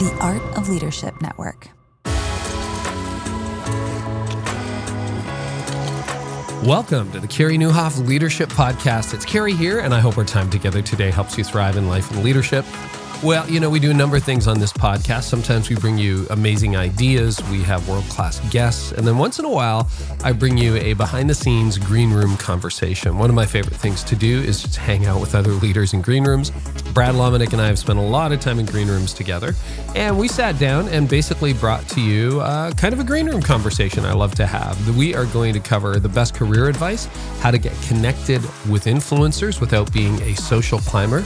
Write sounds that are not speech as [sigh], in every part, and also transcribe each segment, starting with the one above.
the Art of Leadership Network. Welcome to the Carey Nieuwhof Leadership Podcast. It's Carey here, and I hope our time together today helps you thrive in life and leadership. Well, you know, we do a number of things on this podcast. Sometimes we bring you amazing ideas, we have world class guests, and then once in a while, I bring you a behind the scenes green room conversation. One of my favorite things to do is just hang out with other leaders in green rooms. Brad Lomenick and I have spent a lot of time in green rooms together, and we sat down and basically brought to you uh, kind of a green room conversation I love to have. We are going to cover the best career advice, how to get connected with influencers without being a social climber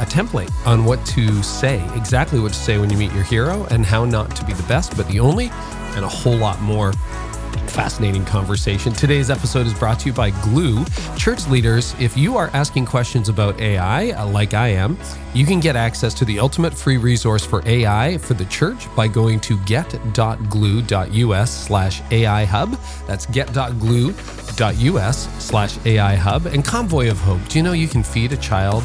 a template on what to say, exactly what to say when you meet your hero, and how not to be the best, but the only, and a whole lot more. Fascinating conversation. Today's episode is brought to you by Gloo. Church leaders, if you are asking questions about AI, uh, like I am, you can get access to the ultimate free resource for AI for the church by going to get.gloo.us slash AI hub. That's get.gloo.us slash AI hub. And Convoy of Hope. Do you know you can feed a child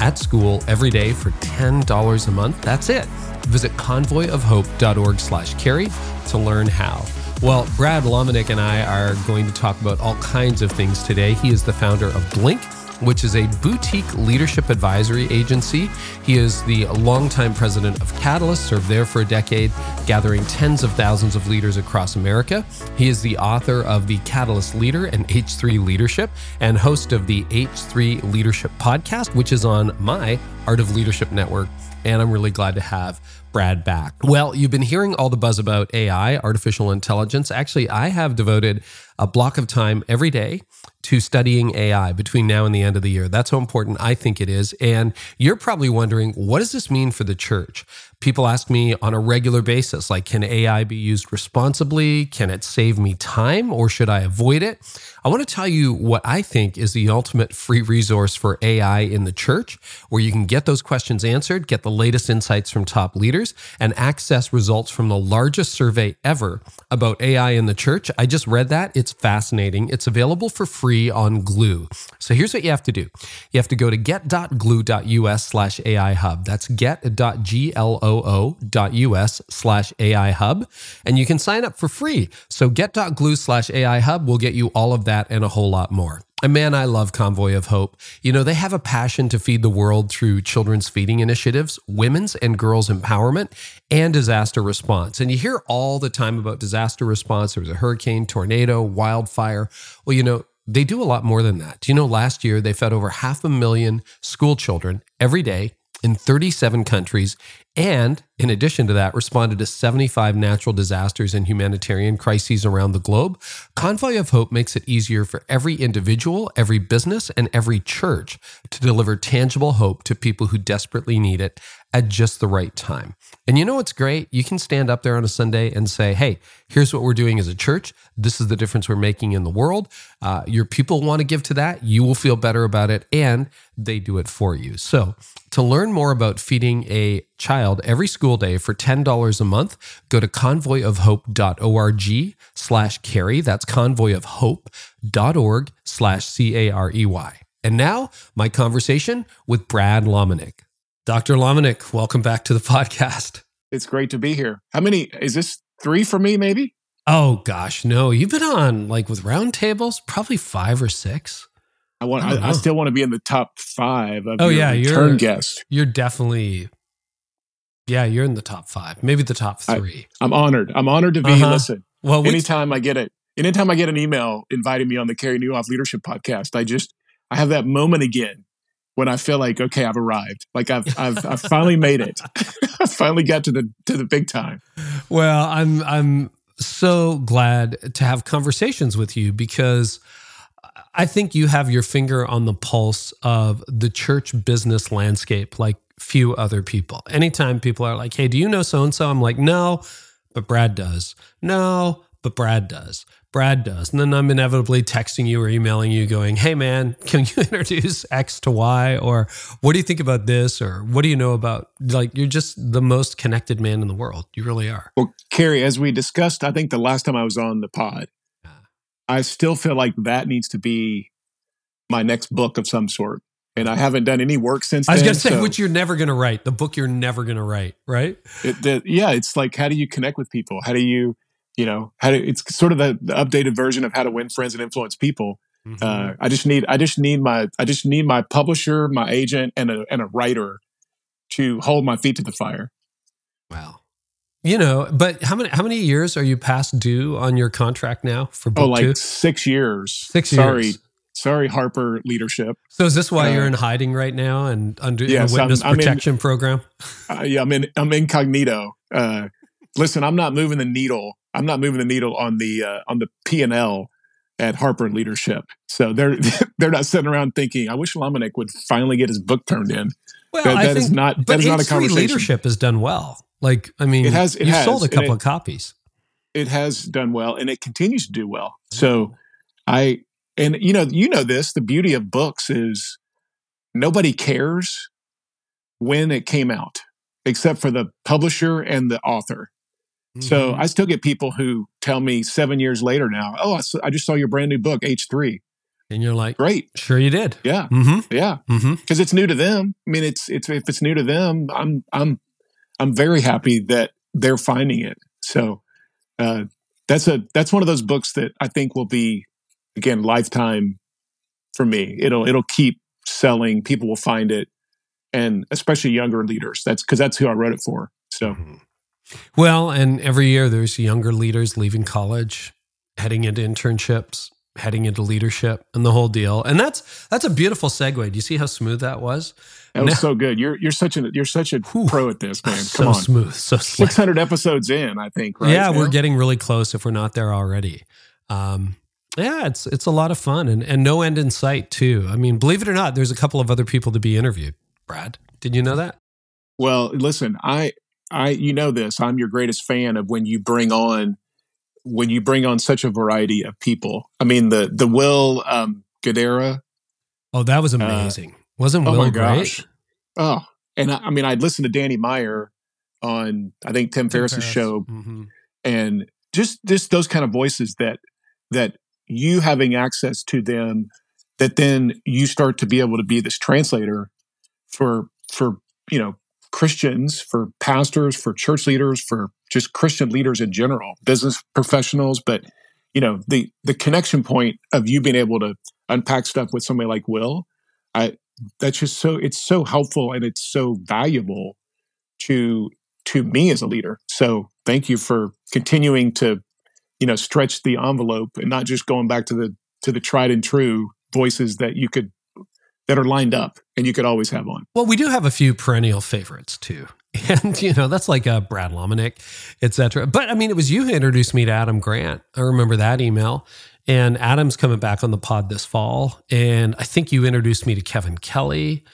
at school every day for $10 a month. That's it. Visit convoyofhope.org slash carey to learn how. Well, Brad Lomenick and I are going to talk about all kinds of things today. He is the founder of Blink, which is a boutique leadership advisory agency. He is the longtime president of Catalyst, served there for a decade, gathering tens of thousands of leaders across America. He is the author of The Catalyst Leader and H3 Leadership, and host of the H3 Leadership podcast, which is on my Art of Leadership Network. And I'm really glad to have Brad back. Well, you've been hearing all the buzz about AI, artificial intelligence. Actually, I have devoted a block of time every day to studying AI between now and the end of the year. That's how important I think it is. And you're probably wondering, what does this mean for the church? People ask me on a regular basis, like, can AI be used responsibly? Can it save me time or should I avoid it? I want to tell you what I think is the ultimate free resource for AI in the church, where you can get those questions answered, get the latest insights from top leaders, and access results from the largest survey ever about AI in the church. I just read that. It's fascinating. It's available for free on Gloo. So here's what you have to do you have to go to get.gloo.us slash AI hub. That's get.gloo oo.us slash AI hub. And you can sign up for free. So get.gloo slash AI hub will get you all of that and a whole lot more. And man, I love Convoy of Hope. You know, they have a passion to feed the world through children's feeding initiatives, women's and girls' empowerment, and disaster response. And you hear all the time about disaster response. There was a hurricane, tornado, wildfire. Well, you know, they do a lot more than that. Do you know last year they fed over half a million school children every day in 37 countries and in addition to that, responded to 75 natural disasters and humanitarian crises around the globe. Convoy of Hope makes it easier for every individual, every business, and every church to deliver tangible hope to people who desperately need it at just the right time. And you know what's great? You can stand up there on a Sunday and say, hey, here's what we're doing as a church. This is the difference we're making in the world. Uh, your people want to give to that. You will feel better about it, and they do it for you. So, to learn more about feeding a child every school day for $10 a month, go to convoyofhope.org slash carey. That's convoyofhope.org slash C-A-R-E-Y. And now, my conversation with Brad Lomenick. Dr. Lomenick, welcome back to the podcast. It's great to be here. How many? Is this three for me, maybe? Oh, gosh, no. You've been on, like, with roundtables, probably five or six. I want. I, I, still want to be in the top five. Of oh yeah, you're guest. You're definitely. Yeah, you're in the top five, maybe the top three. I, am honored. I'm honored to be. Uh-huh. Listen, well, anytime I get it, anytime I get an email inviting me on the Carey Nieuwhof Leadership Podcast, I just I have that moment again when I feel like okay, I've arrived. Like I've I've I've finally made it. [laughs] I finally got to the to the big time. Well, I'm I'm so glad to have conversations with you because I think you have your finger on the pulse of the church business landscape like few other people. Anytime people are like, hey, do you know so and so? I'm like, no, but Brad does. No, but Brad does. Brad does. And then I'm inevitably texting you or emailing you going, hey, man, [laughs] can you introduce X to Y? Or what do you think about this? Or what do you know about? Like, you're just the most connected man in the world. You really are. Well, Carey, as we discussed, I think the last time I was on the pod, I still feel like that needs to be my next book of some sort. And I haven't done any work since. I was going to say, so which you're never going to write, the book you're never going to write, right? It, the, yeah, it's like how do you connect with people? How do you, you know, how do it's sort of the, the updated version of how to win friends and influence people. Mm-hmm. Uh, I just need, I just need my, I just need my publisher, my agent, and a and a writer to hold my feet to the fire. Wow. You know, but how many how many years are you past due on your contract now for book Oh, like two? six years. Six Sorry, years. sorry, Harper leadership. So is this why uh, you're in hiding right now and under yes, a witness I'm, protection I'm in, program? [laughs] Uh, yeah, I'm in I'm incognito. Uh, listen, I'm not moving the needle. I'm not moving the needle on the uh, on the P and L at Harper Leadership. So they're [laughs] they're not sitting around thinking, I wish Lomenick would finally get his book turned in. Well, that, that think, is not that is not a conversation. Leadership has done well. Like, I mean, it has. It you has, sold a couple it, of copies. It has done well, and it continues to do well. So, I and you know, you know this. The beauty of books is nobody cares when it came out, except for the publisher and the author. Mm-hmm. So I still get people who tell me seven years later now, "Oh, I, just saw your brand new book, H three. And you're like, great, sure you did, yeah, mm-hmm. yeah, because mm-hmm. it's new to them. I mean, it's it's if it's new to them, I'm I'm I'm very happy that they're finding it. So uh, that's a that's one of those books that I think will be again lifetime for me. It'll it'll keep selling. People will find it, and especially younger leaders. That's because that's who I wrote it for. So. Mm-hmm. Well, and every year there's younger leaders leaving college, heading into internships, heading into leadership and the whole deal. And that's that's a beautiful segue. Do you see how smooth that was? That was now, so good. You're you're such a you're such a whew, pro at this, man. [laughs] Come so on. smooth, so six hundred episodes in, I think. Right? Yeah, we're getting really close if we're not there already. Um, yeah, it's it's a lot of fun and and no end in sight too. I mean, believe it or not, there's a couple of other people to be interviewed. Brad, did you know that? Well, listen, I I you know this. I'm your greatest fan of when you bring on when you bring on such a variety of people. I mean, the the Will um, Guidara. Oh, that was uh, amazing! Uh, Wasn't Will oh great? Oh, and I, I, mean, I'd listened to Danny Meyer on I think Tim, Tim Ferriss's Ferriss. show, mm-hmm. and just just those kind of voices that that you having access to them, that then you start to be able to be this translator for for you know Christians, for pastors, for church leaders, for just Christian leaders in general, business professionals. But you know, the the connection point of you being able to unpack stuff with somebody like Will, I that's just so it's so helpful and it's so valuable to to me as a leader. So thank you for continuing to you know stretch the envelope and not just going back to the to the tried and true voices that you could that are lined up and you could always have on. Well, we do have a few perennial favorites too. [laughs] And, you know, that's like a uh, Brad Lomenick, et cetera. But I mean, it was you who introduced me to Adam Grant. I remember that email. And Adam's coming back on the pod this fall. And I think you introduced me to Kevin Kelly,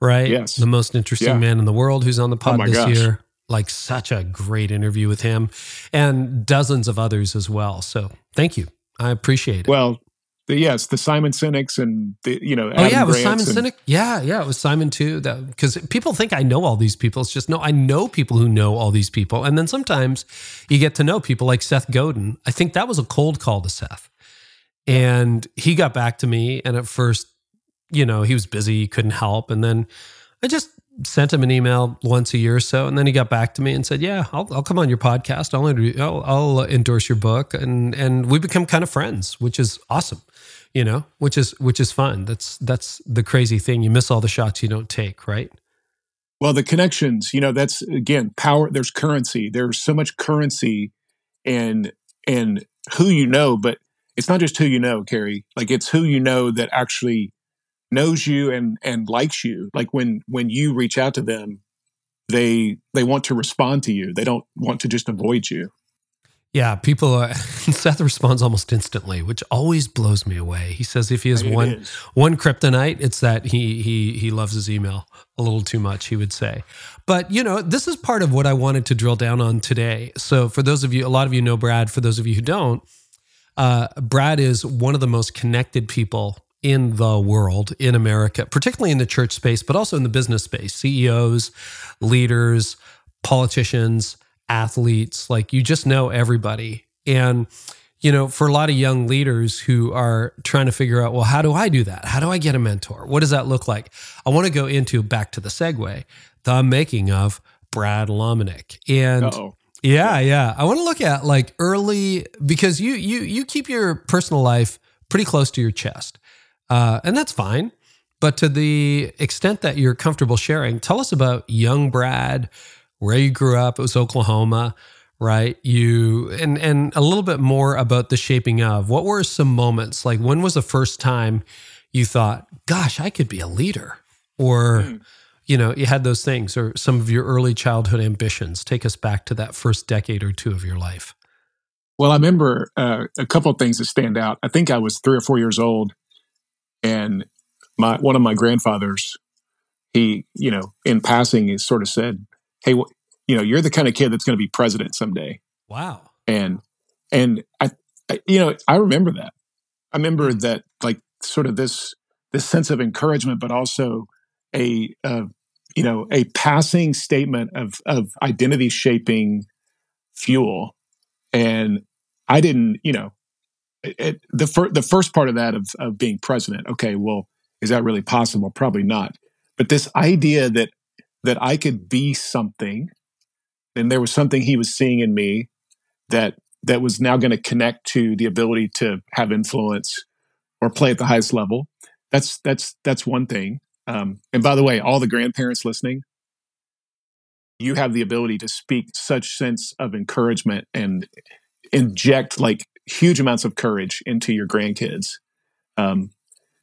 right? Yes. The most interesting yeah. man in the world who's on the pod oh this gosh. year. Like such a great interview with him and dozens of others as well. So thank you. I appreciate it. Well, the, yes, the Simon Sinek's and the you know. Adam oh yeah, it was Simon and, Sinek. Yeah, yeah, it was Simon too. That because people think I know all these people. It's just no, I know people who know all these people, and then sometimes you get to know people like Seth Godin. I think that was a cold call to Seth, and he got back to me, and at first, you know, he was busy, he couldn't help, and then I just sent him an email once a year or so, and then he got back to me and said, "Yeah, I'll, I'll come on your podcast. I'll, I'll, I'll endorse your book," and and we become kind of friends, which is awesome you know, which is which is fun. That's that's the crazy thing. You miss all the shots you don't take, right? Well, the connections, you know, that's again power. There's currency. There's so much currency, and and who you know, but it's not just who you know, Carey. Like it's who you know that actually knows you and and likes you. Like when when you reach out to them, they they want to respond to you. They don't want to just avoid you. Yeah, people. Uh, [laughs] Seth responds almost instantly, which always blows me away. He says if he has one one kryptonite, it's that he he he loves his email a little too much. He would say, but you know, this is part of what I wanted to drill down on today. So for those of you, a lot of you know Brad. For those of you who don't, uh, Brad is one of the most connected people in the world in America, particularly in the church space, but also in the business space. CEOs, leaders, politicians athletes, like you just know everybody. And you know, for a lot of young leaders who are trying to figure out, well, how do I do that? How do I get a mentor? What does that look like? I want to go into back to the segue, the making of Brad Lomenick. And Uh-oh. yeah, yeah. I want to look at like early because you you you keep your personal life pretty close to your chest. Uh, and that's fine. But to the extent that you're comfortable sharing, tell us about young Brad, where you grew up. It was Oklahoma, right? You and and a little bit more about the shaping of. What were some moments like? When was the first time you thought, "Gosh, I could be a leader," or mm. you know, you had those things, or some of your early childhood ambitions. Take us back to that first decade or two of your life. Well, I remember uh, a couple of things that stand out. I think I was three or four years old, and my one of my grandfathers, he, you know, in passing, he sort of said, "Hey, well, you know, you're the kind of kid that's going to be president someday." Wow. And and I, I, you know, I remember that. I remember mm. that, like, sort of this this sense of encouragement, but also a, uh, you know, a passing statement of of identity shaping fuel. And I didn't, you know, it, the fir- the first part of that of of being president. Okay, well, is that really possible? Probably not. But this idea that that I could be something, and there was something he was seeing in me that that was now going to connect to the ability to have influence or play at the highest level. That's that's that's one thing. Um, and by the way, all the grandparents listening, you have the ability to speak such sense of encouragement and inject like huge amounts of courage into your grandkids. Um,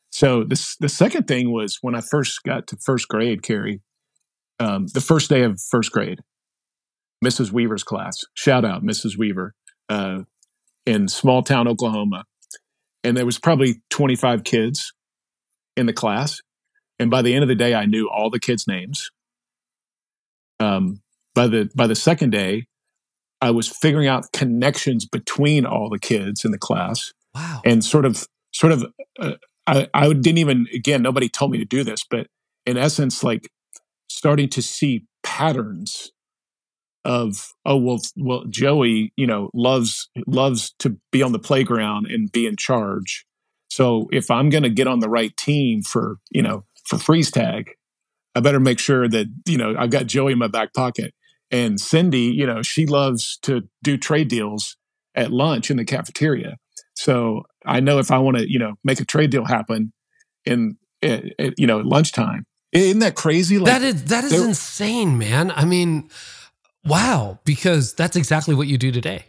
so this the second thing was when I first got to first grade, Carey, um, the first day of first grade, Mrs. Weaver's class. Shout out, Mrs. Weaver, uh, in small town Oklahoma, and there was probably 25 kids in the class. And by the end of the day, I knew all the kids' names. Um, by the by the second day, I was figuring out connections between all the kids in the class. Wow! And sort of sort of uh, I, I didn't even, again, nobody told me to do this, but in essence, like starting to see patterns of, oh, well, well, Joey, you know, loves, loves to be on the playground and be in charge. So if I'm going to get on the right team for, you know, for freeze tag, I better make sure that, you know, I've got Joey in my back pocket. And Cindy, you know, she loves to do trade deals at lunch in the cafeteria. So I know if I want to, you know, make a trade deal happen in, in, in you know, lunchtime. Isn't that crazy? Like, that is that is insane, man. I mean, wow, because that's exactly what you do today.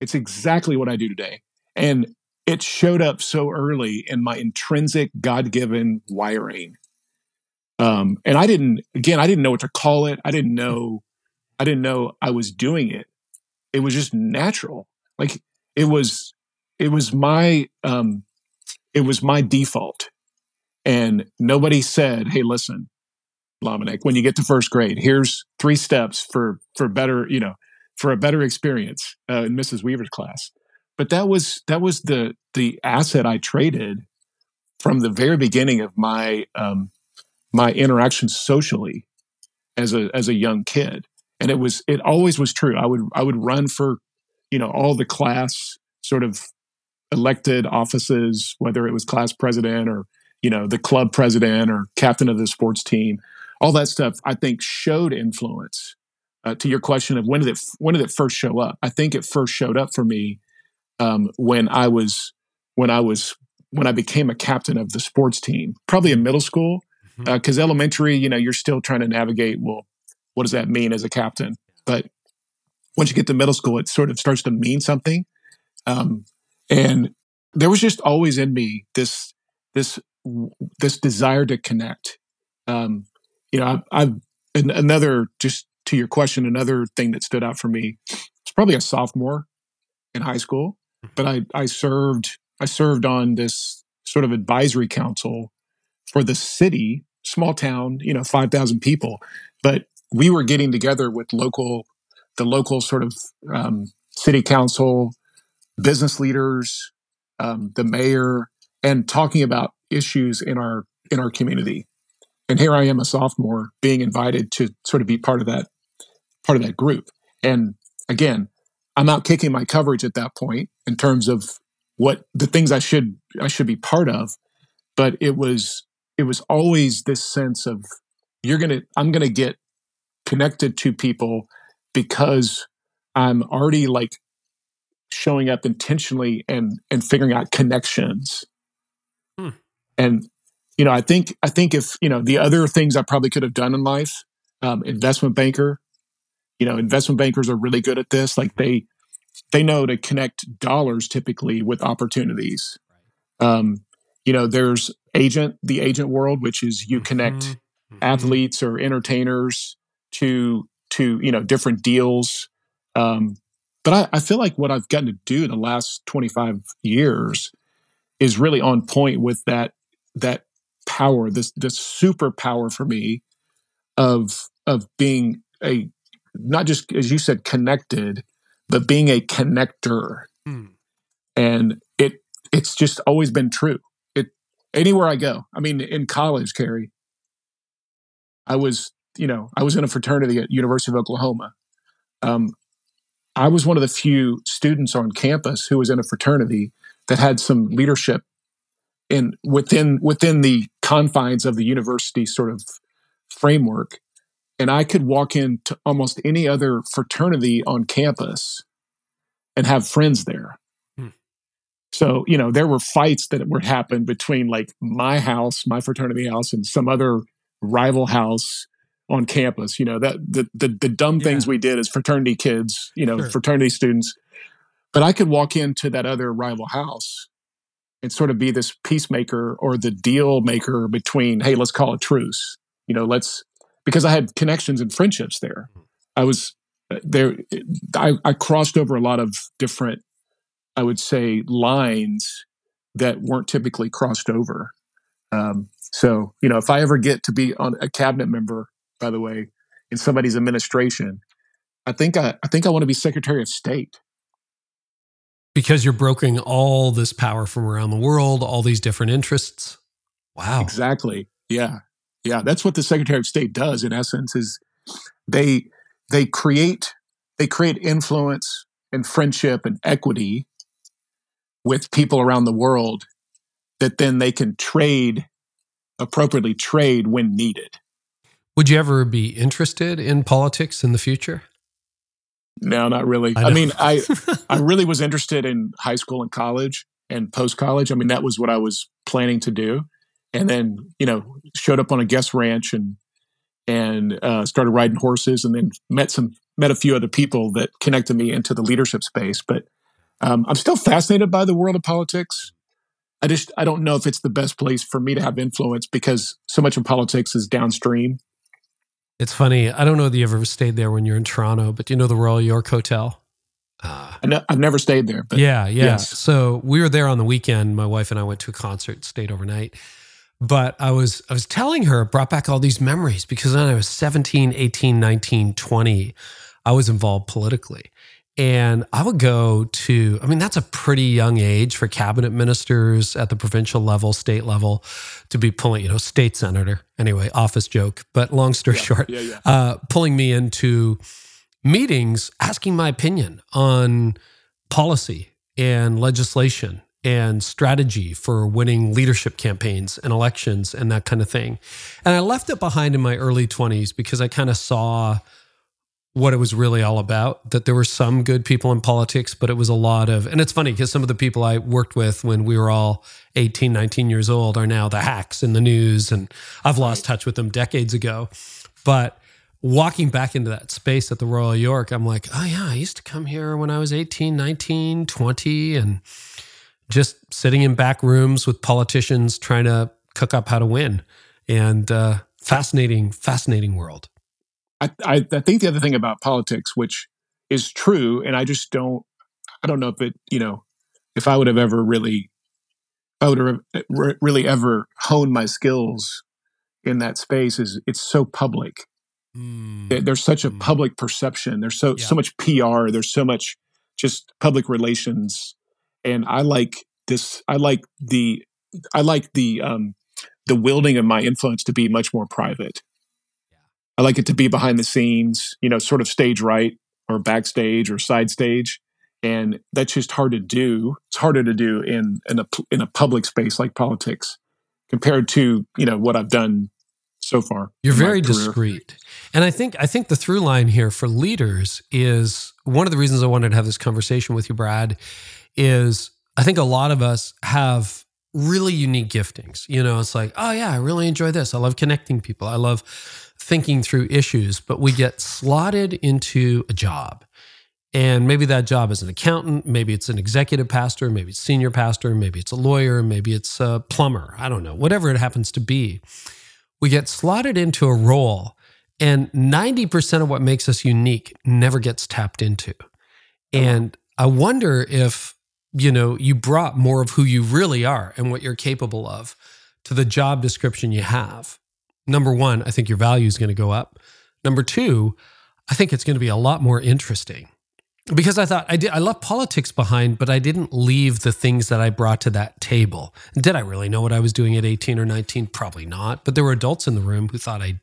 It's exactly what I do today. And it showed up so early in my intrinsic God-given wiring. Um, and I didn't again, I didn't know what to call it. I didn't know I didn't know I was doing it. It was just natural. Like it was it was my um, it was my default, and nobody said, "Hey, listen, Lomenick, when you get to first grade, here's three steps for for better, you know, for a better experience uh, in Mrs. Weaver's class." But that was that was the the asset I traded from the very beginning of my um, my interaction socially as a as a young kid, and it was it always was true. I would I would run for you know all the class sort of elected offices, whether it was class president or you know the club president or captain of the sports team, all that stuff, I think showed influence. Uh, to your question of when did it when did it first show up? I think it first showed up for me um, when I was when I was when I became a captain of the sports team, probably in middle school, because mm-hmm. uh, elementary, you know, you're still trying to navigate. Well, what does that mean as a captain? But once you get to middle school, it sort of starts to mean something. Um, and there was just always in me this this this desire to connect. Um, you know, I've, I've another just to your question, another thing that stood out for me. It's probably a sophomore in high school, mm-hmm. but I I served I served on this sort of advisory council for the city, small town, you know, five thousand people, but we were getting together with local the local sort of um, city council business leaders, um, the mayor, and talking about issues in our in our community. And here I am, a sophomore, being invited to sort of be part of that part of that group. And again, I'm out kicking my coverage at that point in terms of what the things I should I should be part of. But it was it was always this sense of you're gonna I'm gonna get connected to people because I'm already like showing up intentionally and and figuring out connections. Hmm. And you know, I think I think if you know the other things I probably could have done in life, um, investment banker. You know, investment bankers are really good at this. Like they they know to connect dollars typically with opportunities. Um, you know, there's agent the agent world, which is you connect mm-hmm. mm-hmm. athletes or entertainers to to you know different deals. Um, but I, I feel like what I've gotten to do in the last 25 years is really on point with that that power, this this superpower for me of of being a not just as you said connected, but being a connector. Hmm. And it it's just always been true. It anywhere I go. I mean, in college, Carey, I was you know I was in a fraternity at University of Oklahoma. Um, I was one of the few students on campus who was in a fraternity that had some leadership in within within the confines of the university sort of framework and I could walk into almost any other fraternity on campus and have friends there. Hmm. So, you know, there were fights that would happen between like my house, my fraternity house, and some other rival house on campus. You know, that the the, the dumb yeah. things we did as fraternity kids, you know, sure. fraternity students. But I could walk into that other rival house and sort of be this peacemaker or the deal maker between, hey, let's call a truce. You know, let's because I had connections and friendships there. Mm-hmm. I was uh, there. I, I crossed over a lot of different, I would say, lines that weren't typically crossed over. Um, so, you know, if I ever get to be on a cabinet member, by the way, in somebody's administration, I think I, I think I want to be Secretary of State because you're brokering all this power from around the world, all these different interests. Wow. Exactly. Yeah. Yeah. That's what the Secretary of State does in essence is they they create they create influence and friendship and equity with people around the world that then they can trade appropriately trade when needed. Would you ever be interested in politics in the future? No, not really. I, I mean, I [laughs] I really was interested in high school and college and post college. I mean, that was what I was planning to do, and then you know showed up on a guest ranch and and uh, started riding horses, and then met some met a few other people that connected me into the leadership space. But um, I'm still fascinated by the world of politics. I just I don't know if it's the best place for me to have influence because so much of politics is downstream it's funny. I don't know that you ever stayed there when you're in Toronto, but you know the Royal York Hotel? Uh, I've never stayed there. But yeah, yeah. Yes. So we were there on the weekend. My wife and I went to a concert, stayed overnight. But I was I was telling her, brought back all these memories because when I was 17, 18, 19, 20, I was involved politically. And I would go to, I mean, that's a pretty young age for cabinet ministers at the provincial level, state level to be pulling, you know, state senator. Anyway, office joke. But long story yeah, short, yeah, yeah. Uh, pulling me into meetings, asking my opinion on policy and legislation and strategy for winning leadership campaigns and elections and that kind of thing. And I left it behind in my early 20s because I kind of saw what it was really all about. That there were some good people in politics, but it was a lot of, and it's funny because some of the people I worked with when we were all 18, 19 years old are now the hacks in the news. And I've lost touch with them decades ago. But walking back into that space at the Royal York, I'm like, oh, yeah, I used to come here when I was 18, 19, 20, and just sitting in back rooms with politicians trying to cook up how to win. And uh, fascinating, fascinating world. I, I, I think the other thing about politics, which is true, and I just don't, I don't know if it, you know, if I would have ever really, I would have really ever honed my skills in that space. Is it's so public. Mm. There's such a mm. public perception. There's so yeah. so much PR. There's so much just public relations, and I like this. I like the I like the um, the wielding of my influence to be much more private. I like it to be behind the scenes, you know, sort of stage right or backstage or side stage. And that's just hard to do. It's harder to do in, in a, in a public space like politics compared to, you know, what I've done so far. You're very discreet. And I think I think the through line here for leaders is one of the reasons I wanted to have this conversation with you, Brad, is I think a lot of us have really unique giftings. You know, it's like, oh yeah, I really enjoy this. I love connecting people. I love thinking through issues, but we get slotted into a job. And maybe that job is an accountant, maybe it's an executive pastor, maybe it's senior pastor, maybe it's a lawyer, maybe it's a plumber. I don't know, whatever it happens to be we get slotted into a role, and 90% of what makes us unique never gets tapped into. And I wonder if, you know, you brought more of who you really are and what you're capable of to the job description you have. Number one, I think your value is going to go up. Number two, I think it's going to be a lot more interesting because I thought I did I left politics behind, but I didn't leave the things that I brought to that table. Did I really know what I was doing at 18 or 19? Probably not. But there were adults in the room who thought I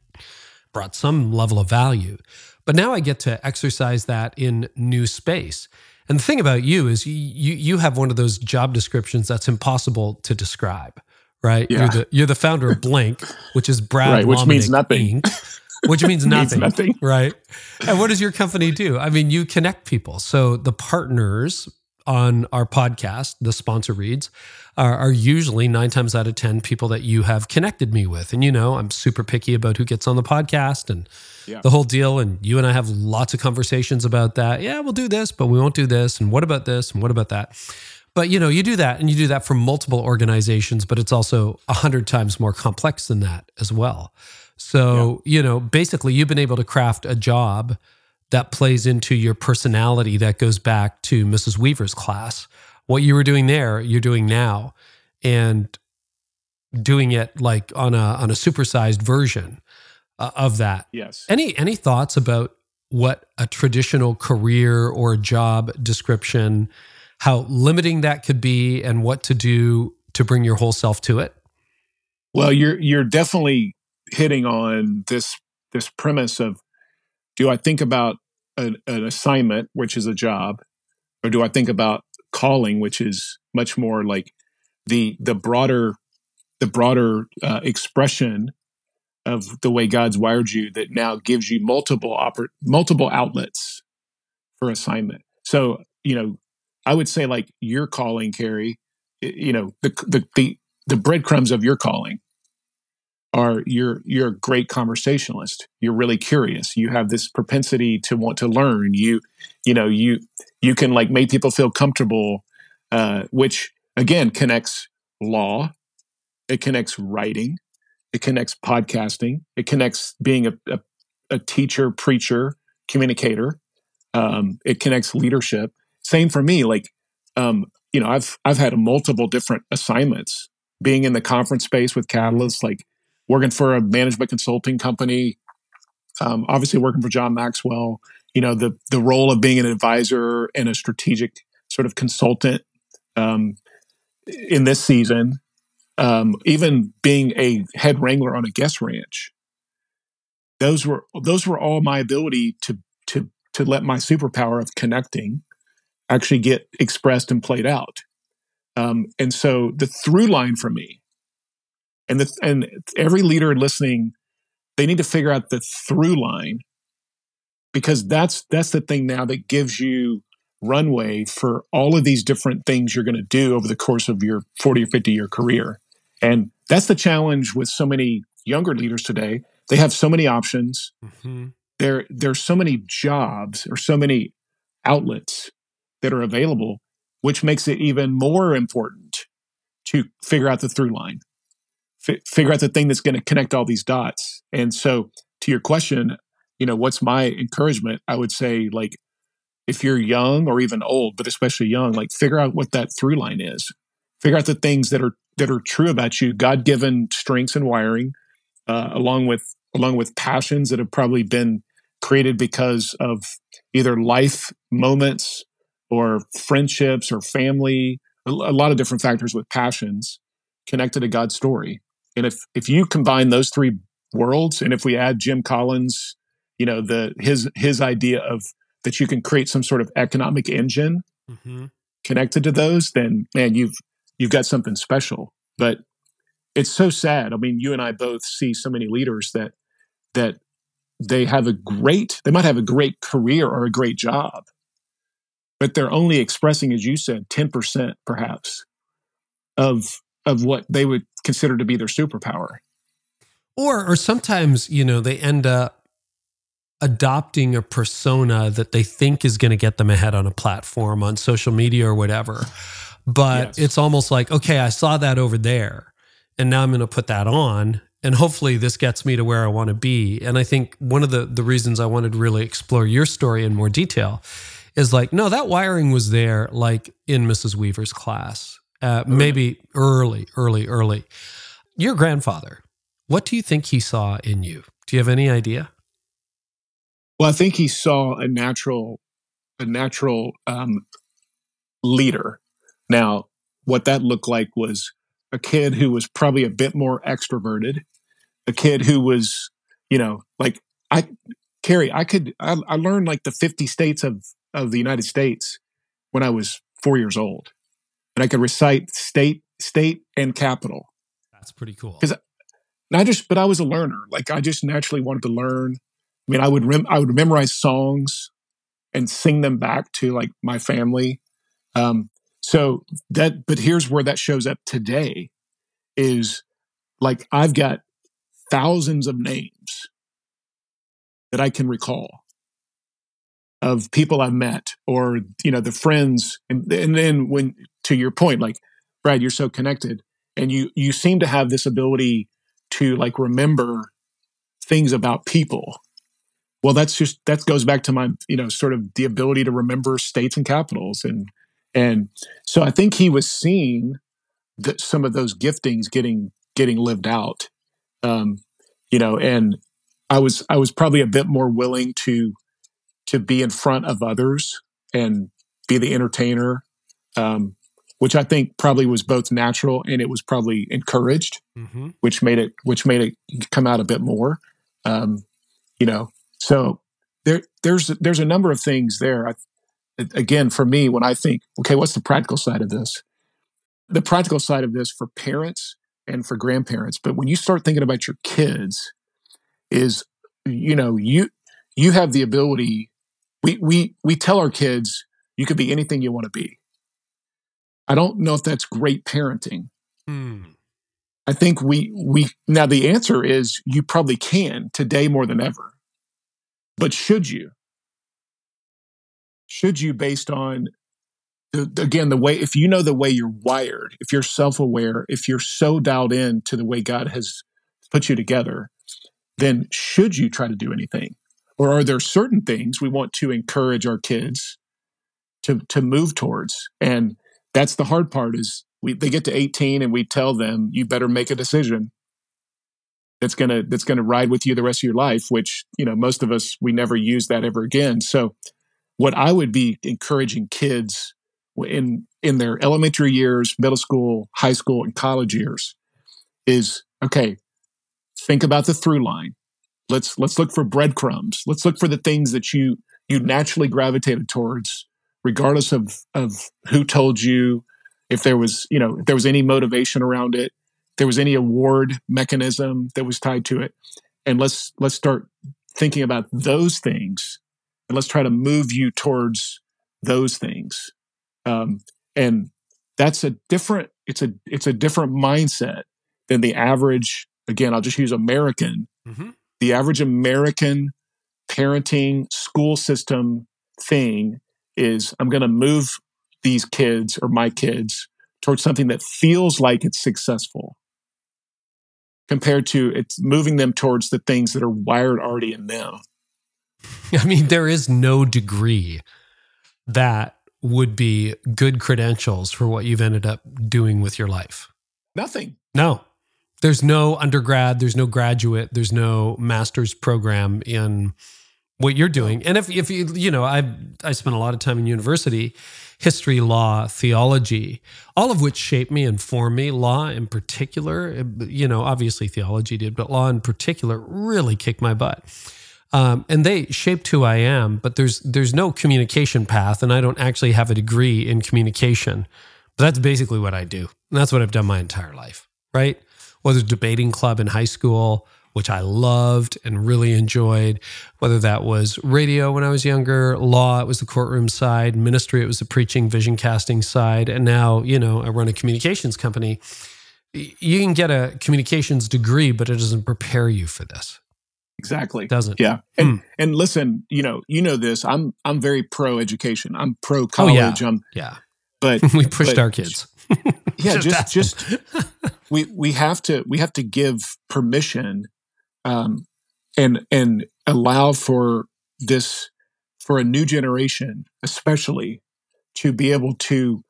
brought some level of value. But now I get to exercise that in new space. And the thing about you is you you have one of those job descriptions that's impossible to describe, right? Yeah. You're the you're the founder of BLINC, which is Brad right, which means nothing. Inc [laughs] which means nothing, means nothing. Right. And what does your company do? I mean, you connect people. So the partners on our podcast, the sponsor reads, are, are, usually nine times out of 10 people that you have connected me with. And you know, I'm super picky about who gets on the podcast and yeah. the whole deal. And you and I have lots of conversations about that. Yeah, we'll do this, but we won't do this. And what about this? And what about that? But you know, you do that and you do that for multiple organizations, but it's also a hundred times more complex than that as well. So, yeah. you know, basically you've been able to craft a job that plays into your personality that goes back to Mrs. Weaver's class. What you were doing there, you're doing now. And doing it like on a on a supersized version uh, of that. Yes. Any any thoughts about what a traditional career or job description how limiting that could be and what to do to bring your whole self to it? Well, you're you're definitely hitting on this this premise of do I think about an, an assignment, which is a job, or do I think about calling, which is much more like the the broader the broader uh, expression of the way God's wired you that now gives you multiple oper- multiple outlets for assignment. So you know, I would say like your calling, Carey, You know, the the the, the breadcrumbs of your calling are you're you're a great conversationalist. You're really curious. You have this propensity to want to learn. You you know you you can like make people feel comfortable uh, which again connects law it connects writing it connects podcasting it connects being a, a, a teacher preacher communicator um, it connects leadership same for me like um, you know i've i've had multiple different assignments being in the conference space with catalyst like working for a management consulting company, um, obviously working for John Maxwell. You know, the the role of being an advisor and a strategic sort of consultant um, in this season, um, even being a head wrangler on a guest ranch. Those were those were all my ability to to to let my superpower of connecting actually get expressed and played out. Um, and so the through line for me and the, and every leader listening they need to figure out the through line because that's that's the thing now that gives you runway for all of these different things you're going to do over the course of your 40 or 50 year career and that's the challenge with so many younger leaders today they have so many options mm-hmm. there there's so many jobs or so many outlets that are available which makes it even more important to figure out the through line f- figure out the thing that's going to connect all these dots. And so, to your question, you know, what's my encouragement? I would say, like, if you're young or even old, but especially young, like, figure out what that through line is. Figure out the things that are that are true about you, God given strengths and wiring, uh, along with along with passions that have probably been created because of either life moments or friendships or family, a, a lot of different factors with passions connected to God's story. And if if you combine those three worlds, and if we add Jim Collins, you know, the his his idea of that you can create some sort of economic engine mm-hmm. connected to those, then man, you've you've got something special. But it's so sad. I mean, you and I both see so many leaders that that they have a great, they might have a great career or a great job, but they're only expressing, as you said, 10% perhaps of of what they would consider to be their superpower. Or or sometimes, you know, they end up adopting a persona that they think is going to get them ahead on a platform on social media or whatever. But yes. it's almost like, okay, I saw that over there and now I'm going to put that on and hopefully this gets me to where I want to be. And I think one of the the reasons I wanted to really explore your story in more detail is like, no, that wiring was there like in Mrs. Weaver's class. Uh, maybe early, early, early. Your grandfather, what do you think he saw in you? Do you have any idea? Well, I think he saw a natural, a natural um, leader. Now, what that looked like was a kid who was probably a bit more extroverted, a kid who was, you know, like I, Carey, I could, I, I learned like the 50 states of, of the United States when I was four years old. And I could recite state, state and capital. That's pretty cool. Because I just, but I was a learner. Like I just naturally wanted to learn. I mean, I would rem- I would memorize songs and sing them back to like my family. Um, so that, but here's where that shows up today is like I've got thousands of names that I can recall of people I've met or, you know, the friends. And, and then when, to your point, like, Brad, you're so connected and you, you seem to have this ability to like remember things about people well that's just that goes back to my you know sort of the ability to remember states and capitals and and so i think he was seeing that some of those giftings getting getting lived out um you know and i was i was probably a bit more willing to to be in front of others and be the entertainer um which i think probably was both natural and it was probably encouraged mm-hmm. which made it which made it come out a bit more um you know so there, there's there's a number of things there. I, again, for me, when I think, okay, what's the practical side of this? The practical side of this for parents and for grandparents, but when you start thinking about your kids, is you know you you have the ability. We we we tell our kids you could be anything you want to be. I don't know if that's great parenting. Hmm. I think we we now the answer is you probably can today more than ever. But should you? Should you, based on the, again the way, if you know the way you're wired, if you're self-aware, if you're so dialed in to the way God has put you together, then should you try to do anything? Or are there certain things we want to encourage our kids to to move towards? And that's the hard part is we they get to 18 and we tell them you better make a decision that's gonna that's gonna ride with you the rest of your life which you know most of us we never use that ever again so what i would be encouraging kids in in their elementary years middle school high school and college years is okay think about the through line let's let's look for breadcrumbs. Let's look for the things that you you naturally gravitated towards regardless of of who told you if there was you know if there was any motivation around it there was any award mechanism that was tied to it. And let's let's start thinking about those things and let's try to move you towards those things. Um, and that's a different it's a it's a different mindset than the average again i'll just use american mm-hmm. The average american parenting school system thing is i'm going to move these kids or my kids towards something that feels like it's successful compared to it's moving them towards the things that are wired already in them. I mean, there is no degree that would be good credentials for what you've ended up doing with your life. Nothing. No. There's no undergrad, there's no graduate, there's no master's program in what you're doing. And if if you you know, I I spent a lot of time in university history, law, theology, all of which shaped me and formed me. Law in particular, you know, obviously theology did, but law in particular really kicked my butt. Um, and they shaped who I am, but there's there's no communication path, and I don't actually have a degree in communication. But that's basically what I do. And that's what I've done my entire life, right? Whether debating club in high school, which I loved and really enjoyed, whether that was radio when I was younger, law, it was the courtroom side, ministry, it was the preaching, vision casting side. And now, you know, I run a communications company. You can get a communications degree, but it doesn't prepare you for this. Exactly. It Doesn't. Yeah. And hmm. and listen, you know, you know this. I'm I'm very pro education. I'm pro college. Oh, yeah. I'm yeah. But [laughs] we pushed but, our kids. [laughs] yeah, just just, just [laughs] we we have to we have to give permission um and and allow for this for a new generation especially to be able to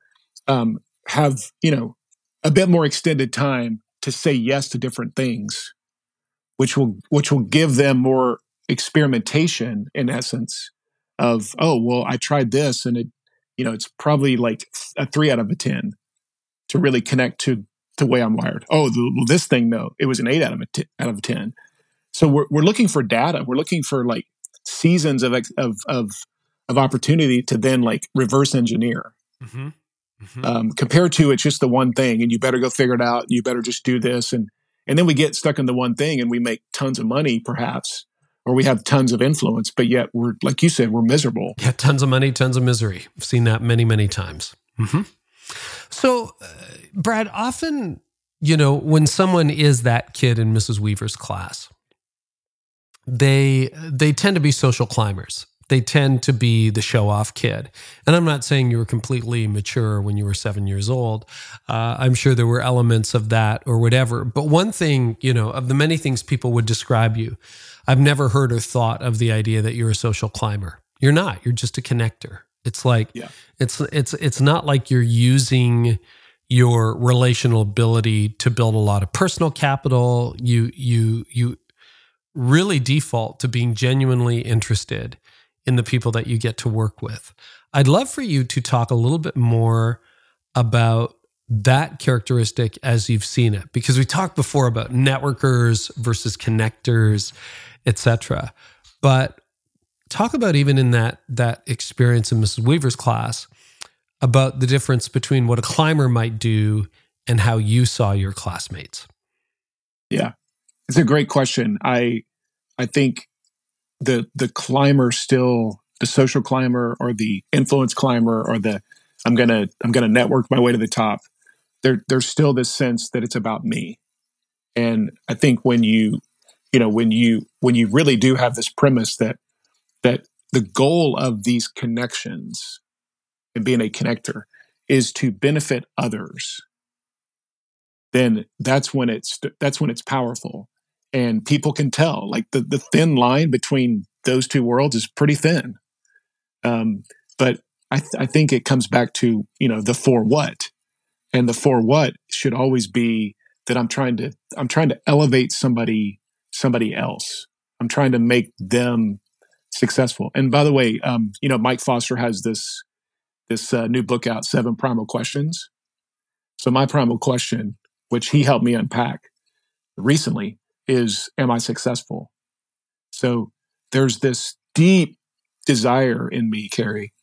um have, you know, a bit more extended time to say yes to different things which will which will give them more experimentation in essence of oh well I tried this and it you know it's probably like a three out of a ten to really connect to the way I'm wired. Oh, the, this thing no, it was an eight out of a t- out of ten. So we're we're looking for data. We're looking for like seasons of of of of opportunity to then like reverse engineer. Mm-hmm. Mm-hmm. Um, compared to it's just the one thing, and you better go figure it out. You better just do this, and and then we get stuck in the one thing and we make tons of money, perhaps, or we have tons of influence, but yet we're, like you said, we're miserable. Yeah, tons of money, tons of misery. I've seen that many, many times. Mm-hmm. So, uh, Brad, often, you know, when someone is that kid in Mrs. Weaver's class, they they tend to be social climbers they tend to be the show off kid. And I'm not saying you were completely mature when you were seven years old. Uh, I'm sure there were elements of that or whatever. But one thing, you know, of the many things people would describe you, I've never heard or thought of the idea that you're a social climber. You're not. You're just a connector. It's like yeah. it's it's it's not like you're using your relational ability to build a lot of personal capital. You you you really default to being genuinely interested in the people that you get to work with. I'd love for you to talk a little bit more about that characteristic as you've seen it because we talked before about networkers versus connectors etc but talk about even in that that experience in mrs weaver's class about the difference between what a climber might do and how you saw your classmates yeah it's a great question i i think the the climber still the social climber or the influence climber or the I'm gonna I'm gonna network my way to the top. There there's still this sense that it's about me. And I think when you you know when you when you really do have this premise that that the goal of these connections and being a connector is to benefit others then that's when it's that's when it's powerful. And people can tell like the, the thin line between those two worlds is pretty thin. Um, but I, th- I think it comes back to you know the for what. And the for what should always be that i'm trying to i'm trying to elevate somebody somebody else. I'm trying to make them successful and by the way um, you know mike foster has this this uh, new book out seven primal questions so my primal question which he helped me unpack recently is am I successful? So there's this deep desire in me, Carey,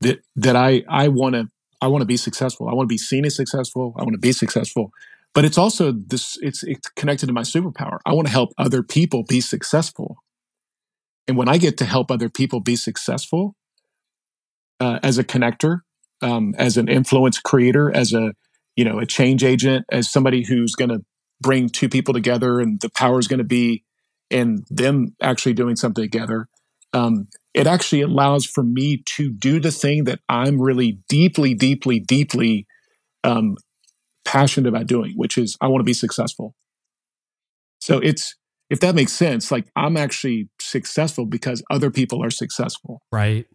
that that I I want to I want to be successful. I want to be seen as successful. I want to be successful. But it's also this it's it's connected to my superpower. I want to help other people be successful. And when I get to help other people be successful uh, as a connector, um, as an influence creator, as a you know a change agent, as somebody who's going to bring two people together and the power is going to be in them actually doing something together. Um, it actually allows for me to do the thing that I'm really deeply, deeply, deeply um, passionate about doing, which is I want to be successful. So it's if that makes sense, like I'm actually successful because other people are successful. Right.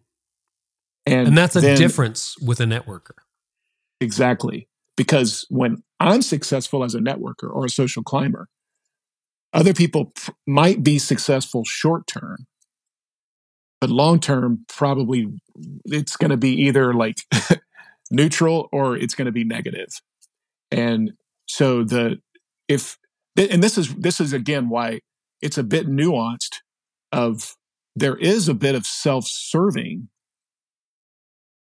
And, and that's a then, difference with a networker. Exactly. Because when I'm successful as a networker or a social climber, other people p- might be successful short term, but long term, probably it's going to be either like [laughs] neutral or it's going to be negative. And so the, if, and this is, this is again why it's a bit nuanced of there is a bit of self-serving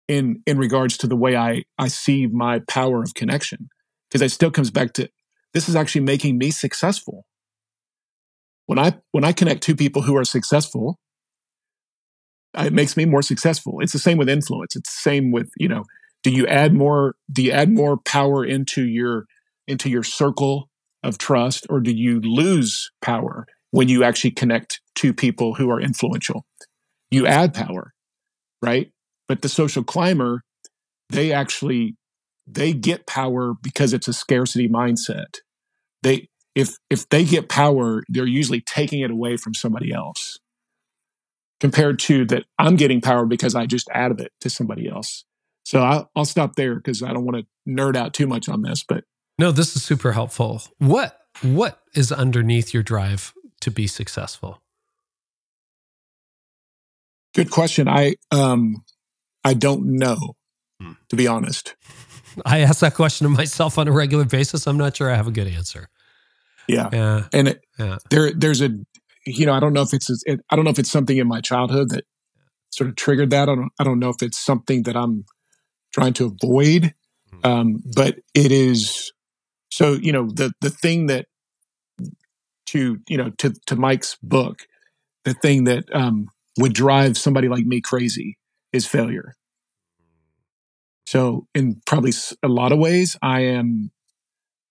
in in regards to the way I I see my power of connection because it still comes back to this is actually making me successful. When I when I connect two people who are successful, uh, it makes me more successful. It's the same with influence. It's the same with, you know, do you add more do you add more power into your into your circle of trust or do you lose power when you actually connect to people who are influential? You add power, right? But the social climber, they actually they get power because it's a scarcity mindset. They if if they get power, they're usually taking it away from somebody else. Compared to that, I'm getting power because I just added it to somebody else. So I'll, I'll stop there because I don't want to nerd out too much on this. But no, this is super helpful. What what is underneath your drive to be successful? Good question. I um I don't know, hmm. to be honest. [laughs] I ask that question to myself on a regular basis. I'm not sure I have a good answer. Yeah. Yeah. And it, yeah. there, there's a, you know, I don't know if it's, it, I don't know if it's something in my childhood that sort of triggered that. I don't, I don't know if it's something that I'm trying to avoid. Hmm. Um, but it is, so, you know, the, the thing that to, you know, to, to Mike's book, the thing that, um, would drive somebody like me crazy is failure. So in probably a lot of ways, I am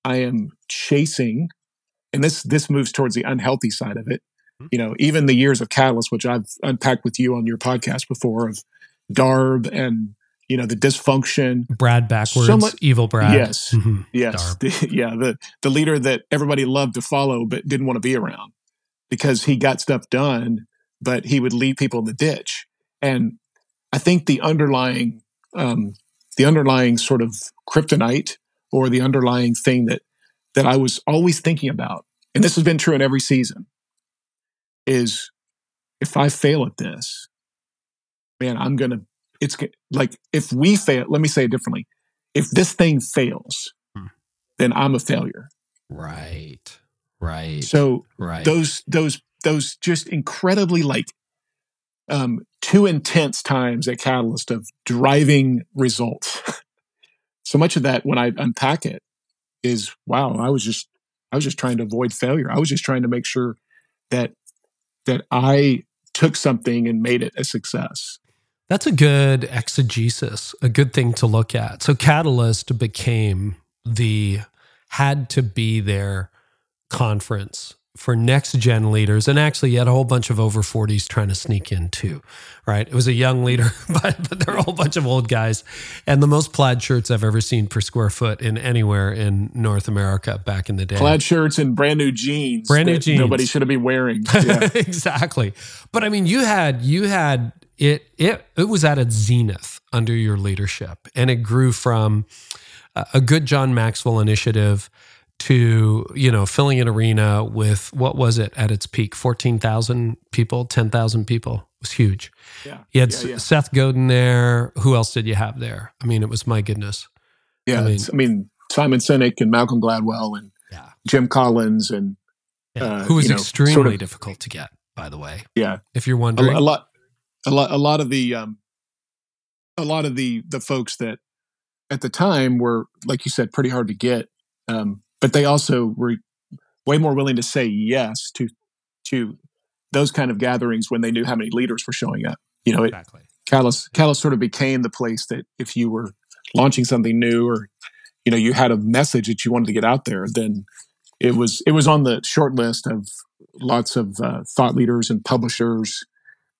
I am chasing, and this this moves towards the unhealthy side of it. Mm-hmm. You know, even the years of Catalyst, which I've unpacked with you on your podcast before, of Darb and you know the dysfunction, Brad backwards, so much, evil Brad. Yes, mm-hmm. yes, the, [laughs] yeah. The the leader that everybody loved to follow but didn't want to be around because he got stuff done, but he would leave people in the ditch. And I think the underlying um, the underlying sort of kryptonite or the underlying thing that that I was always thinking about, and this has been true in every season, is if I fail at this, man, I'm gonna. It's like if we fail. Let me say it differently. If this thing fails, hmm. then I'm a failure. Right. Right. So right. those those those just incredibly like um, two intense times at Catalyst of driving results. [laughs] so much of that, when I unpack it, is wow. I was just I was just trying to avoid failure. I was just trying to make sure that that I took something and made it a success. That's a good exegesis, a good thing to look at. So Catalyst became the had to be there conference for next gen leaders. And actually, you had a whole bunch of over 40s trying to sneak in too, right? It was a young leader, [laughs] but, but there are a whole bunch of old guys. And the most plaid shirts I've ever seen per square foot in anywhere in North America back in the day. Plaid shirts and brand new jeans. Brand new jeans. Nobody should have been wearing. [laughs] Yeah. exactly. But I mean, you had, you had, it, it, it was at its zenith under your leadership. And it grew from a good John Maxwell initiative to you know filling an arena with what was it at its peak? 14,000 people 10,000 people? It was huge. Yeah. You had yeah, yeah. Seth Godin there. Who else did you have there? I mean it was my goodness. Yeah I mean, I mean Simon Sinek and Malcolm Gladwell and yeah. Jim Collins and uh, who was you know, extremely sort of, difficult to get by the way. Yeah. If you're wondering a, a lot a lot a lot of the um a lot of the the folks that at the time were like you said pretty hard to get um but they also were way more willing to say yes to to those kind of gatherings when they knew how many leaders were showing up. You know, exactly. Catalyst, Catalyst sort of became the place that if you were launching something new or you know you had a message that you wanted to get out there, then it was it was on the short list of lots of uh, thought leaders and publishers.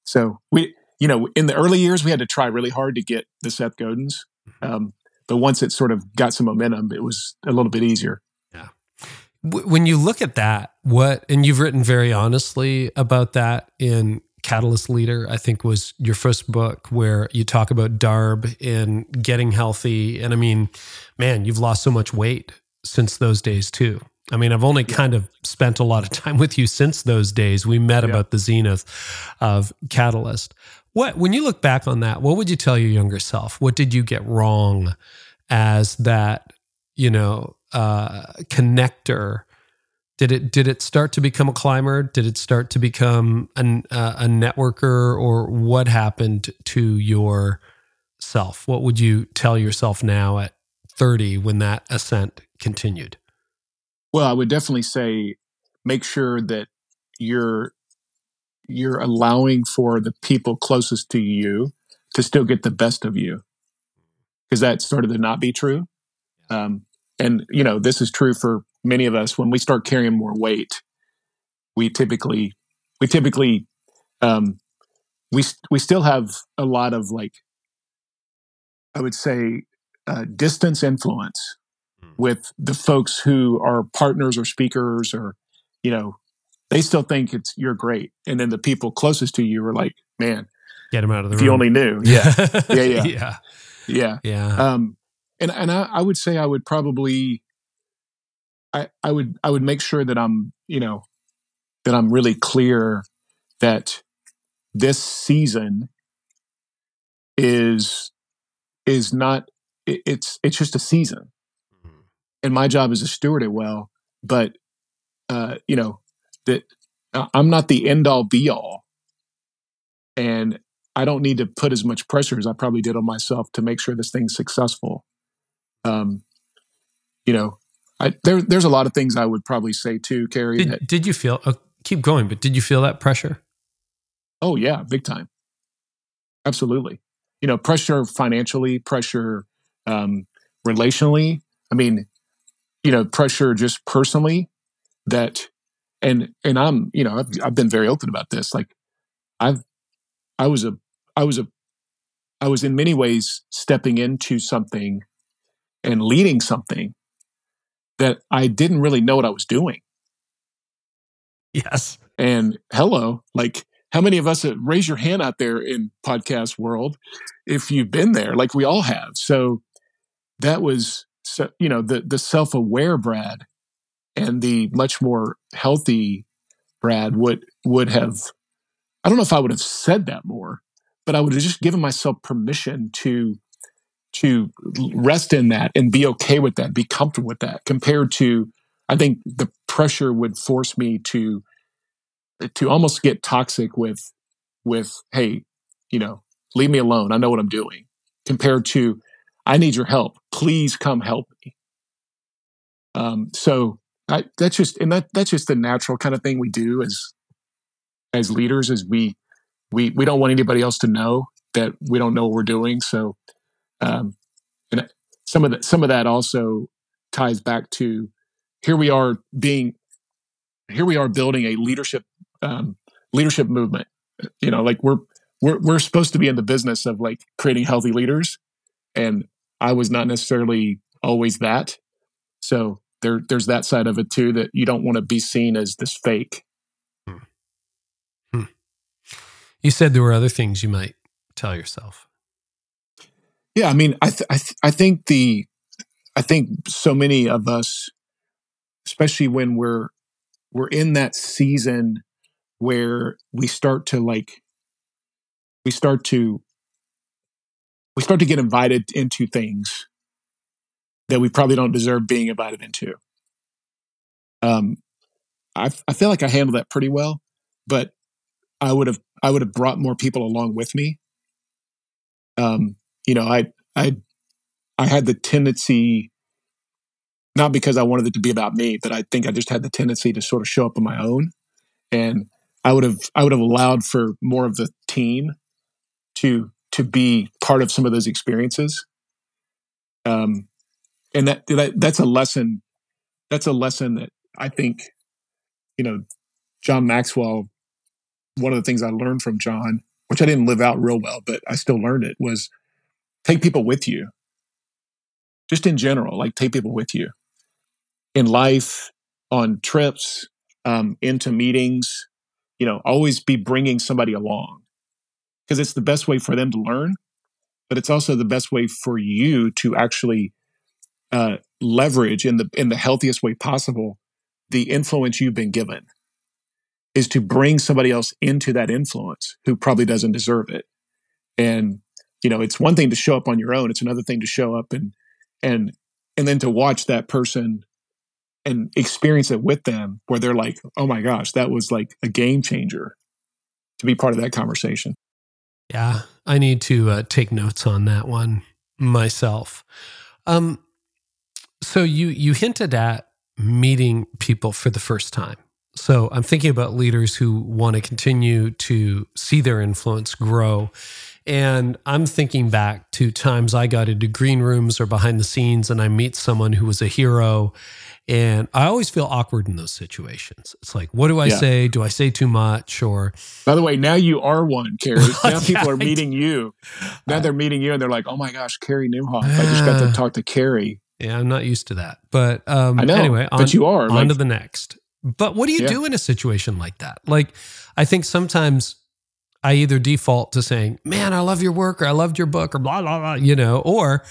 So we, you know, in the early years, we had to try really hard to get the Seth Godins. Mm-hmm. Um, but once it sort of got some momentum, it was a little bit easier Yeah. when you look at that, what, and you've written very honestly about that in Catalyst Leader, I think was your first book where you talk about Darb and getting healthy. And I mean, man, you've lost so much weight since those days too. I mean, I've only yeah. kind of spent a lot of time with you since those days. We met yeah. about the zenith of Catalyst. What, when you look back on that, what would you tell your younger self? What did you get wrong as that, you know, uh, connector Did it did it start to become a climber? Did it start to become an, uh, a networker, or what happened to your self? What would you tell yourself now at 30 when that ascent continued? Well, I would definitely say make sure that you're you're allowing for the people closest to you to still get the best of you. Because that started to not be true. Um, and you know this is true for many of us. When we start carrying more weight we typically we typically um, we we still have a lot of like i would say uh, distance influence. With the folks who are partners or speakers or you know they still think it's you're great. And then the people closest to you are like man get him out of the if room. you only knew. Yeah. [laughs] Yeah. Yeah yeah. Yeah. Yeah. Um and and I, I would say I would probably I I would I would make sure that I'm you know that I'm really clear that this season is is not it, it's it's just a season. And my job is to steward it well but uh you know that i'm not the end all be all and i don't need to put as much pressure as i probably did on myself to make sure this thing's successful um, you know, I, there, there's a lot of things I would probably say too, Carey. Did, that, did you feel? Oh, keep going, but did you feel that pressure? Oh yeah, big time. Absolutely. You know, pressure financially, pressure um, relationally. I mean, you know, pressure just personally. That, and and I'm, you know, I've, I've been very open about this. Like, I've, I was a, I was a, I was in many ways stepping into something and leading something that I didn't really know what I was doing. Yes. And hello, like how many of us uh, raise your hand out there in podcast world if you've been there like we all have. So that was so, you know the the self-aware Brad and the much more healthy Brad would would have I don't know if I would have said that more, but I would have just given myself permission to to rest in that and be okay with that, be comfortable with that, compared to I think the pressure would force me to to almost get toxic with with hey, you know, leave me alone. I know what I'm doing. Compared to I need your help. Please come help me. Um, so I, that's just and that that's just the natural kind of thing we do as as leaders. Is we we we don't want anybody else to know that we don't know what we're doing. So um, and some of that, some of that also ties back to here we are being, here we are building a leadership, um, leadership movement. You know, like we're, we're, we're supposed to be in the business of like creating healthy leaders. And I was not necessarily always that. So there, there's that side of it too, that you don't want to be seen as this fake. Hmm. Hmm. You said there were other things you might tell yourself. Yeah, I mean, I th- I, th- I think the I think so many of us, especially when we're we're in that season where we start to like we start to we start to get invited into things that we probably don't deserve being invited into. Um, I I feel like I handled that pretty well, but I would have I would have brought more people along with me. Um, you know, I I I had the tendency not because I wanted it to be about me, but I think I just had the tendency to sort of show up on my own. And I would have I would have allowed for more of the team to to be part of some of those experiences. Um, and that, that that's a lesson. That's a lesson that I think, you know, John Maxwell. One of the things I learned from John, which I didn't live out real well, but I still learned it, was take people with you. Just in general, like take people with you in life, on trips, um, into meetings. You know, always be bringing somebody along because it's the best way for them to learn, but it's also the best way for you to actually uh, leverage in the in the healthiest way possible the influence you've been given is to bring somebody else into that influence who probably doesn't deserve it and you know it's one thing to show up on your own it's another thing to show up and and and then to watch that person and experience it with them where they're like, oh my gosh, that was like a game changer to be part of that conversation. Yeah, I need to uh, take notes on that one myself. Um, so you you hinted at meeting people for the first time. So I'm thinking about leaders who want to continue to see their influence grow. And I'm thinking back to times I got into green rooms or behind the scenes and I meet someone who was a hero. And I always feel awkward in those situations. It's like, what do I yeah. say? Do I say too much? Or by the way, now you are one, Carey. [laughs] Now people are meeting you. Now they're meeting you and they're like, oh my gosh, Carey Nieuwhof. I just got to talk to Carey." Yeah, I'm not used to that. But um, I know, anyway, on, but you are. On like, to the next. But what do you yeah. do in a situation like that? Like, I think sometimes I either default to saying, man, I love your work or I loved your book or blah, blah, blah, you know, or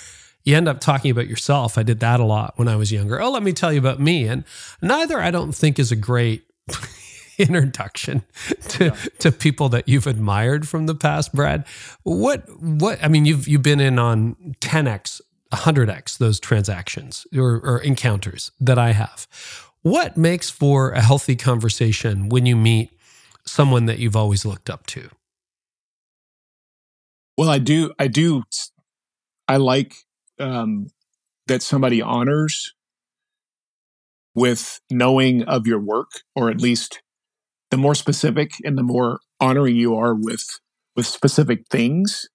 you end up talking about yourself. I did that a lot when I was younger. Oh, let me tell you about me. And neither I don't think is a great [laughs] introduction to yeah. to people that you've admired from the past, Brad. What what I mean, you've you've been in on 10x, 100x those transactions or, or encounters that I have. What makes for a healthy conversation when you meet someone that you've always looked up to? Well, I do. I do. I like um, that somebody honors with knowing of your work, or at least the more specific and the more honoring you are with with specific things.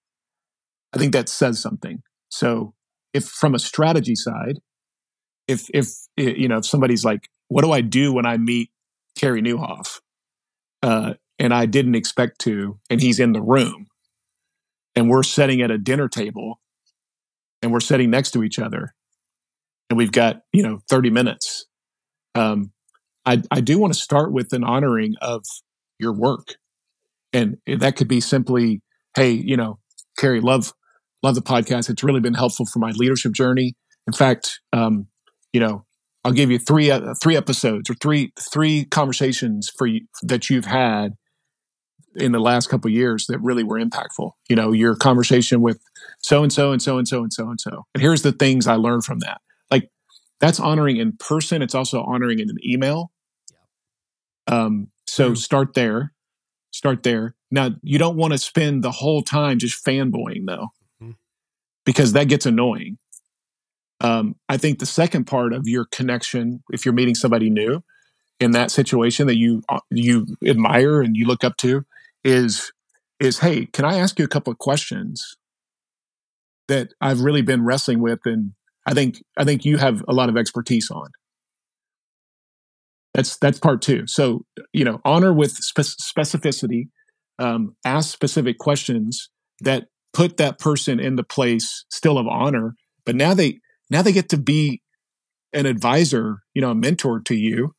I think that says something. So, if from a strategy side, if if you know if somebody's like, what do I do when I meet Carey Nieuwhof?" Uh, and I didn't expect to, and he's in the room, and we're sitting at a dinner table, and we're sitting next to each other, and we've got you know 30 minutes. Um, I, I do want to start with an honoring of your work, and that could be simply, hey, you know, Carey, love love the podcast. It's really been helpful for my leadership journey. In fact, um, you know, I'll give you three uh, three episodes or three three conversations for you that you've had in the last couple years that really were impactful. You know, your conversation with so and so and so and so and so and so. And here's the things I learned from that. Like that's honoring in person. It's also honoring in an email. Um, so start there. Start there. Now you don't want to spend the whole time just fanboying though, mm-hmm. because that gets annoying. Um, I think the second part of your connection, if you're meeting somebody new in that situation that you uh, you admire and you look up to, is is hey, can I ask you a couple of questions that I've really been wrestling with, and I think I think you have a lot of expertise on. That's that's part two. So you know, honor with spe- specificity, um, ask specific questions that put that person in the place still of honor, but now they now they get to be an advisor, you know, a mentor to you,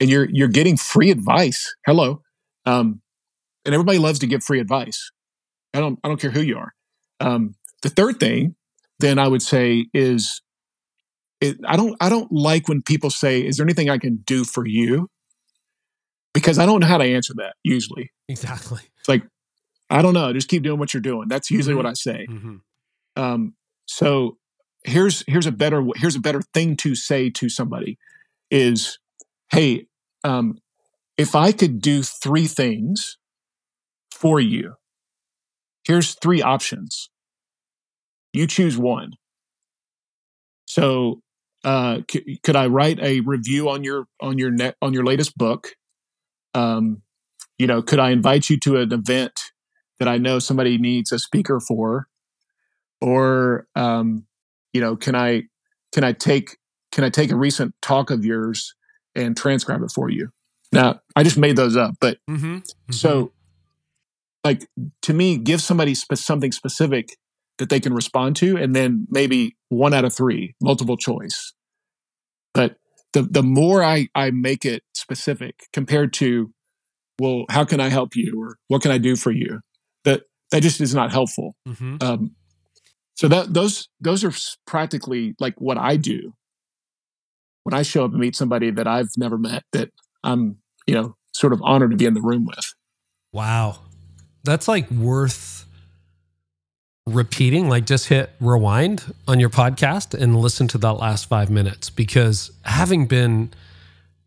and you're you're getting free advice. Hello, um, and everybody loves to give free advice. I don't I don't care who you are. Um, the third thing, then I would say is, it, I don't I don't like when people say, "Is there anything I can do for you?" Because I don't know how to answer that usually. Exactly. It's like I don't know. Just keep doing what you're doing. That's usually mm-hmm. what I say. Mm-hmm. Um, so here's here's a better here's a better thing to say to somebody is hey um, if i could do three things for you here's three options you choose one so uh, c- could i write a review on your on your net on your latest book um, you know could i invite you to an event that i know somebody needs a speaker for or um, you know, can I can I take can I take a recent talk of yours and transcribe it for you? Now, I just made those up, but mm-hmm. Mm-hmm. so like to me, give somebody spe- something specific that they can respond to, and then maybe one out of three, multiple choice. But the the more I I make it specific compared to, well, how can I help you or what can I do for you? That that just is not helpful. Mm-hmm. Um, so that those those are practically like what I do when I show up and meet somebody that I've never met that I'm, you know, sort of honored to be in the room with. Wow. That's like worth repeating, like just hit rewind on your podcast and listen to that last five minutes because having been,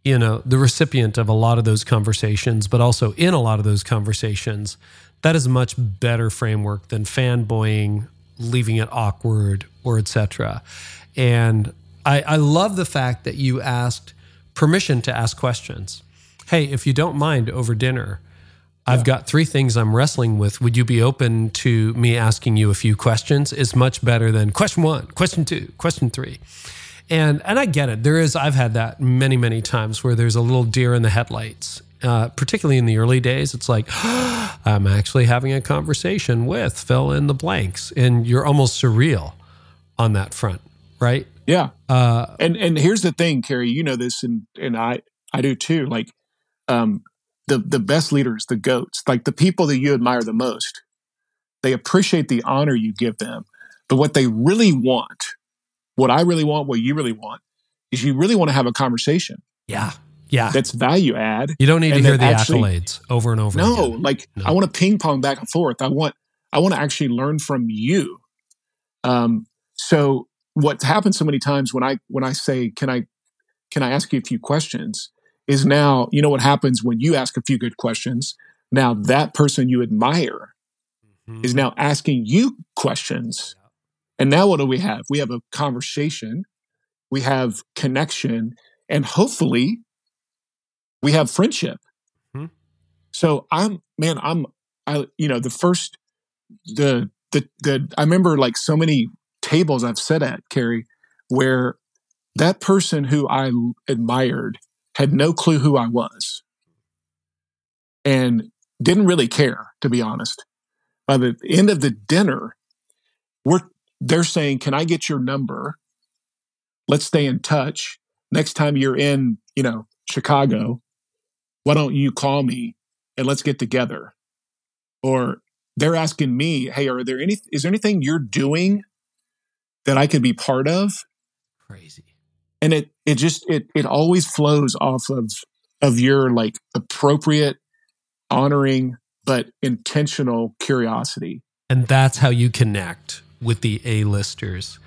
you know, the recipient of a lot of those conversations, but also in a lot of those conversations, that is a much better framework than fanboying, leaving it awkward, or etc. And I, I love the fact that you asked permission to ask questions. Hey, if you don't mind over dinner, I've got three things I'm wrestling with. Would you be open to me asking you a few questions? Is much better than question one, question two, question three. And and I get it. There is I've had that many many times where there's a little deer in the headlights. Uh, particularly in the early days, it's like [gasps] I'm actually having a conversation with fill in the blanks, and you're almost surreal on that front, right? Yeah. Uh, and and here's the thing, Carey. You know this, and and I I do too. Like, um, the the best leaders, the goats, like the people that you admire the most, they appreciate the honor you give them. But what they really want, what I really want, what you really want, is you really want to have a conversation. Yeah. Yeah. That's value add. You don't need to hear the actually, accolades over and over no, again. Like no. I want to ping pong back and forth. I want I want to actually learn from you. Um, so what happens so many times when I when I say, Can I can I ask you a few questions? Is now, you know what happens when you ask a few good questions? Now that person you admire mm-hmm. is now asking you questions. And now what do we have? We have a conversation, we have connection, and hopefully we have friendship. Mm-hmm. So I'm man, I'm I you know, the first the the the I remember like so many tables I've sat at, Carey, where that person who I admired had no clue who I was and didn't really care, to be honest. By the end of the dinner, we're they're saying, Can I get your number? Let's stay in touch. Next time you're in, you know, Chicago, why don't you call me and let's get together? Or they're asking me, hey, are there any is there anything you're doing that I could be part of? Crazy and it it just it it always flows off of of your like appropriate honoring but intentional curiosity and that's how you connect with the a-listers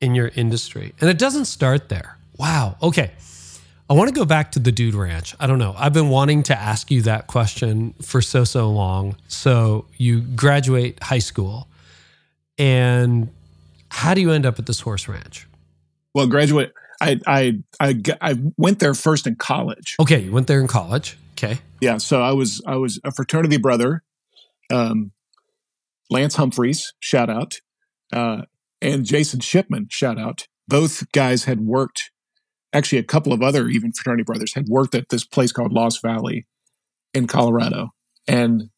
in your industry and it doesn't start there wow okay I want to go back to the Dude Ranch. I don't know. I've been wanting to ask you that question for so, so long. So, you graduate high school, and how do you end up at this horse ranch? Well, graduate, I, I I I went there first in college. Okay, you went there in college. Okay. Yeah, so I was I was a fraternity brother. Um, Lance Humphreys, shout out, uh, and Jason Shipman, shout out. Both guys had worked. Actually, a couple of other even fraternity brothers had worked at this place called Lost Valley in Colorado, and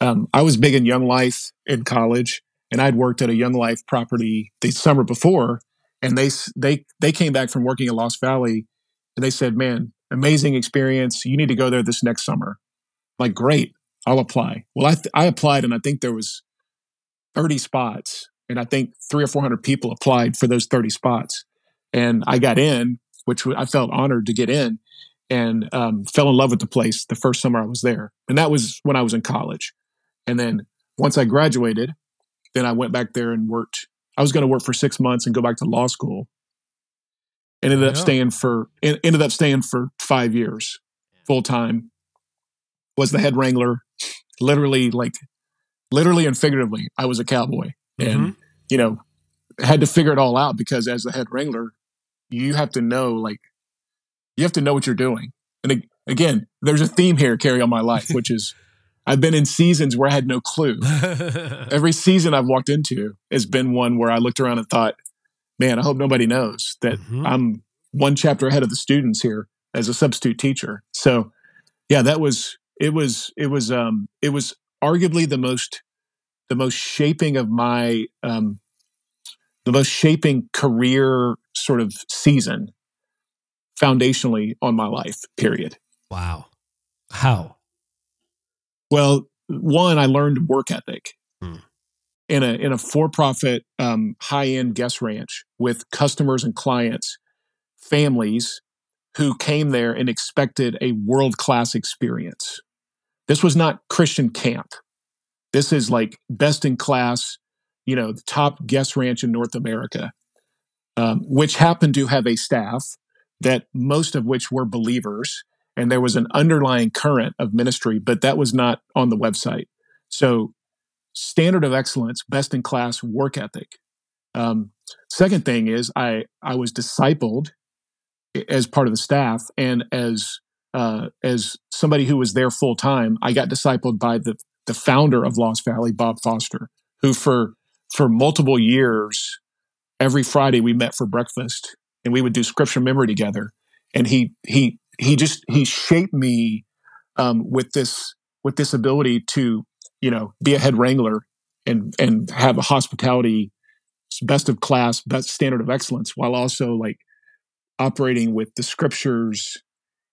um, I was big in Young Life in college, and I'd worked at a Young Life property the summer before and they they they came back from working in Lost Valley, and they said, "Man, amazing experience. You need to go there this next summer." I'm like, great, I'll apply. Well, I th- I applied, and I think there was thirty spots, and I think three or four hundred people applied for those thirty spots, and I got in, which I felt honored to get in, and um, fell in love with the place the first summer I was there, and that was when I was in college, and then once I graduated, then I went back there and worked I was going to work for six months and go back to law school. Ended up staying for ended up staying for five years, full time. Was the head wrangler, literally like, literally and figuratively. I was a cowboy, mm-hmm. and you know, had to figure it all out because as the head wrangler, you have to know like, you have to know what you're doing. And again, there's a theme here, Carey, on my life, [laughs] which is I've been in seasons where I had no clue. [laughs] Every season I've walked into has been one where I looked around and thought, man, I hope nobody knows that mm-hmm. I'm one chapter ahead of the students here as a substitute teacher. So yeah, that was it was it was um it was arguably the most the most shaping of my um the most shaping career sort of season foundationally on my life, period. Wow. How? Well, one, I learned work ethic hmm. in a in a for profit um, high end guest ranch with customers and clients, families who came there and expected a world class experience. This was not Christian camp. This is like best in class, you know, the top guest ranch in North America, um, which happened to have a staff that most of which were believers. And there was an underlying current of ministry, but that was not on the website. So, standard of excellence, best in class work ethic. Um, second thing is, I I was discipled as part of the staff, and as uh, as somebody who was there full time, I got discipled by the the founder of Lost Valley, Bob Foster, who for for multiple years, every Friday we met for breakfast and we would do scripture memory together. And he he he just he shaped me um, with this with this ability to you know be a head wrangler and and have a hospitality best of class best standard of excellence while also like operating with the scriptures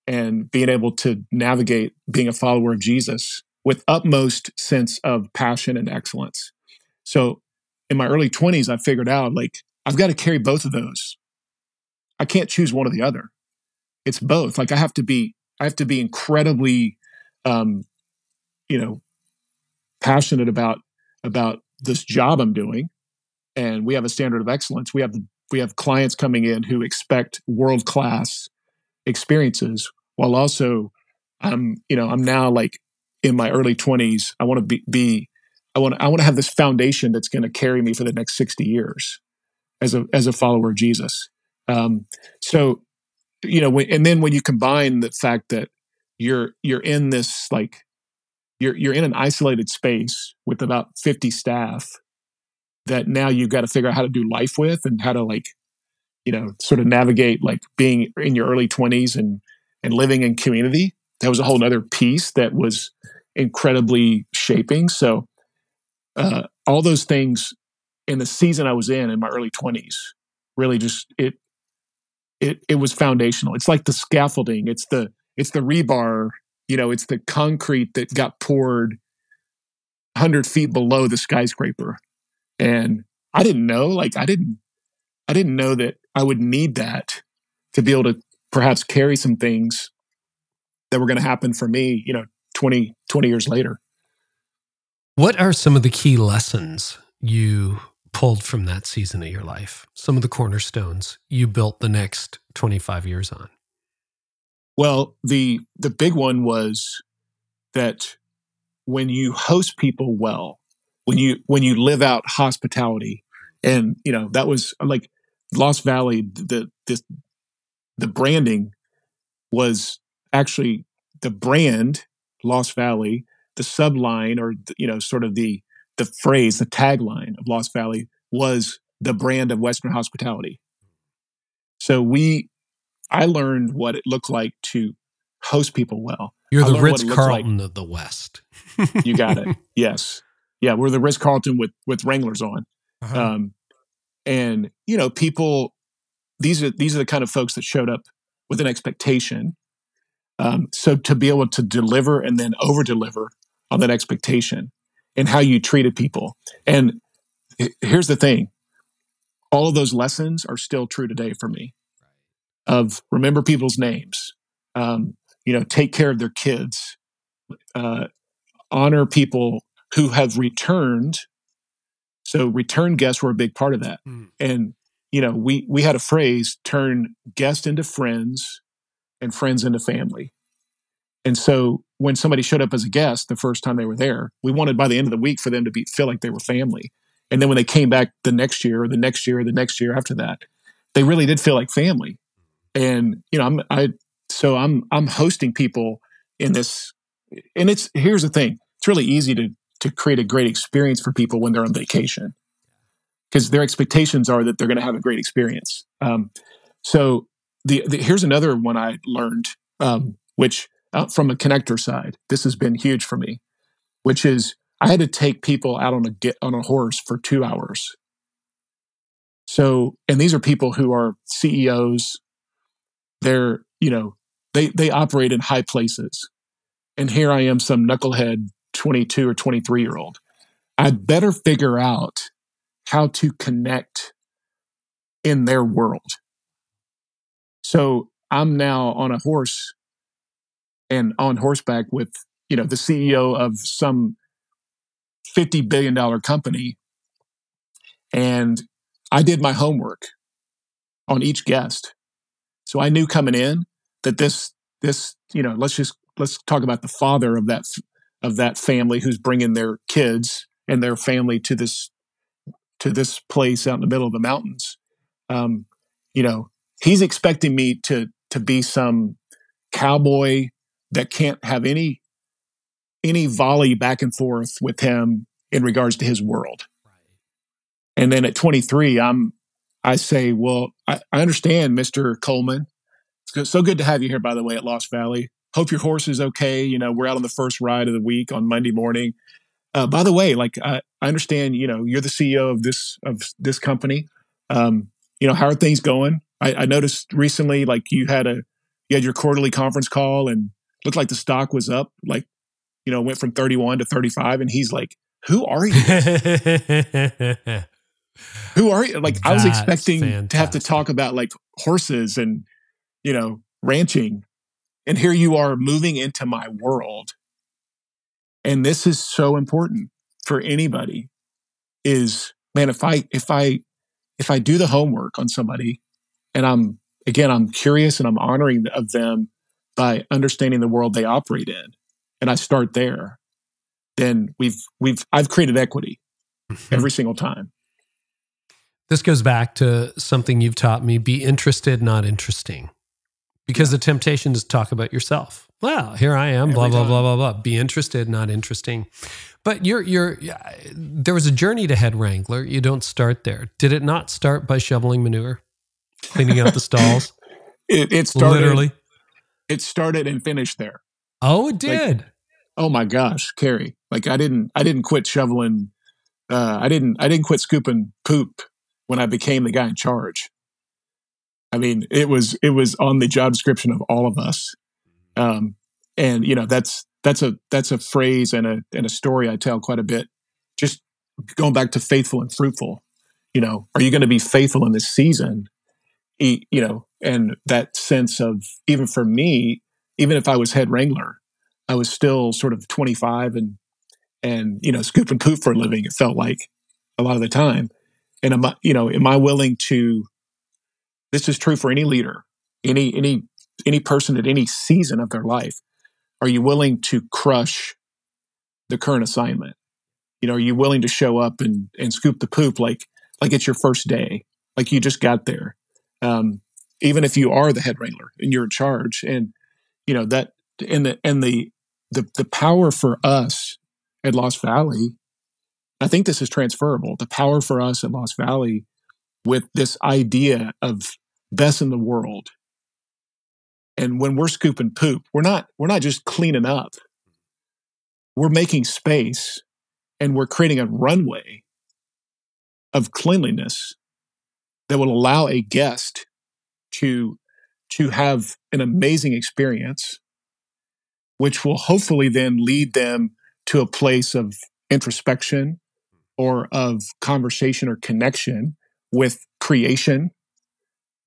and being able to navigate being a follower of Jesus with utmost sense of passion and excellence. So in my early 20s I figured out like I've got to carry both of those I can't choose one or the other. It's both. Like I have to be, I have to be incredibly, um, you know, passionate about about this job I'm doing, and we have a standard of excellence. We have we have clients coming in who expect world class experiences, while also, I'm you know, I'm now like in my early 20s. I want to be, be I want I want to have this foundation that's going to carry me for the next 60 years as a as a follower of Jesus. Um, so, you know, when, and then when you combine the fact that you're you're in this like you're you're in an isolated space with about 50 staff that now you've got to figure out how to do life with and how to like you know sort of navigate like being in your early 20s and and living in community that was a whole other piece that was incredibly shaping. So uh, all those things in the season i was in in my early 20s really just it it it was foundational. It's like the scaffolding. It's the it's the rebar. You know, it's the concrete that got poured hundred feet below the skyscraper. And I didn't know. Like I didn't I didn't know that I would need that to be able to perhaps carry some things that were going to happen for me. You know, 20, 20 years later. What are some of the key lessons you pulled from that season of your life? Some of the cornerstones you built the next 25 years on? Well, the the big one was that when you host people well, when you when you live out hospitality, and you know that was like Lost Valley. The this the branding was actually the brand Lost Valley. The subline, or you know, sort of the the phrase, the tagline of Lost Valley was the brand of Western hospitality. So we, I learned what it looked like to host people well. You're the Ritz Carlton like. of the West. [laughs] you got it. Yes. Yeah. We're the Ritz Carlton with, with Wranglers on. Uh-huh. Um, and you know, people, these are, these are the kind of folks that showed up with an expectation. Um, so to be able to deliver and then over deliver on that expectation and how you treated people. And here's the thing. All of those lessons are still true today for me. Of remember people's names. Um, you know take care of their kids. Uh, honor people who have returned. So return guests were a big part of that. Mm. and you know we we had a phrase turn guests into friends and friends into family. And so when somebody showed up as a guest the first time they were there, we wanted by the end of the week for them to be feel like they were family. And then when they came back the next year or the next year or the next year after that, they really did feel like family. And you know, I'm I so I'm I'm hosting people in this and it's here's the thing. It's really easy to to create a great experience for people when they're on vacation because their expectations are that they're going to have a great experience. Um, so the, the, here's another one I learned, um, which uh, from a connector side, this has been huge for me, which is I had to take people out on a get on a horse for two hours. So, and these are people who are CEOs. They're, you know, they they operate in high places. And here I am, some knucklehead 22 or 23 year old. I'd better figure out how to connect in their world. So I'm now on a horse and on horseback with you know the CEO of some fifty billion dollar company, And I did my homework on each guest. So I knew coming in that this, this, you know, let's just, let's talk about the father of that, of that family who's bringing their kids and their family to this, to this place out in the middle of the mountains. Um, you know, he's expecting me to, to be some cowboy that can't have any, any volley back and forth with him in regards to his world. And then at 23, I'm, I say, well, I, I understand, Mr. Coleman. It's so good to have you here, by the way, at Lost Valley. Hope your horse is okay. You know, we're out on the first ride of the week on Monday morning. Uh, by the way, like I, I understand, you know, you're the CEO of this of this company. Um, you know, how are things going? I, I noticed recently, like you had a you had your quarterly conference call and looked like the stock was up, like you know, went from 31 to 35, and he's like, "Who are you?" [laughs] Who are you? Like, That's I was expecting fantastic. to have to talk about like horses and, you know, ranching. And here you are moving into my world. And this is so important for anybody is man, if I, if I, if I do the homework on somebody and I'm, again, I'm curious and I'm honoring of them by understanding the world they operate in and I start there, then we've, we've, I've created equity mm-hmm. every single time. This goes back to something you've taught me be interested, not interesting. Because the temptation is to talk about yourself. Well, here I am, Every blah, blah, time. blah, blah, blah. Be interested, not interesting. But you're, you're, there was a journey to head wrangler. You don't start there. Did it not start by shoveling manure, cleaning out the stalls? [laughs] It, it started, literally. It started and finished there. Oh, it did. Like, oh my gosh, Carey. Like I didn't, I didn't quit shoveling. Uh, I didn't, I didn't quit scooping poop when I became the guy in charge. I mean, it was it was on the job description of all of us, um, and you know that's that's a that's a phrase and a and a story I tell quite a bit. Just going back to faithful and fruitful. You know, are you going to be faithful in this season? You know, and that sense of even for me, even if I was head wrangler, I was still sort of 25 and and you know scoop and poop for a living. It felt like a lot of the time, and am I, you know, am I willing to? This is true for any leader, any any any person at any season of their life. Are you willing to crush the current assignment? You know, are you willing to show up and and scoop the poop like like it's your first day, like you just got there? Um, even if you are the head wrangler and you're in charge, and you know that and the and the the the power for us at Lost Valley I think this is transferable. The power for us at Lost Valley with this idea of best in the world. And when we're scooping poop, we're not we're not just cleaning up. We're making space and we're creating a runway of cleanliness that will allow a guest to to have an amazing experience which will hopefully then lead them to a place of introspection or of conversation or connection with creation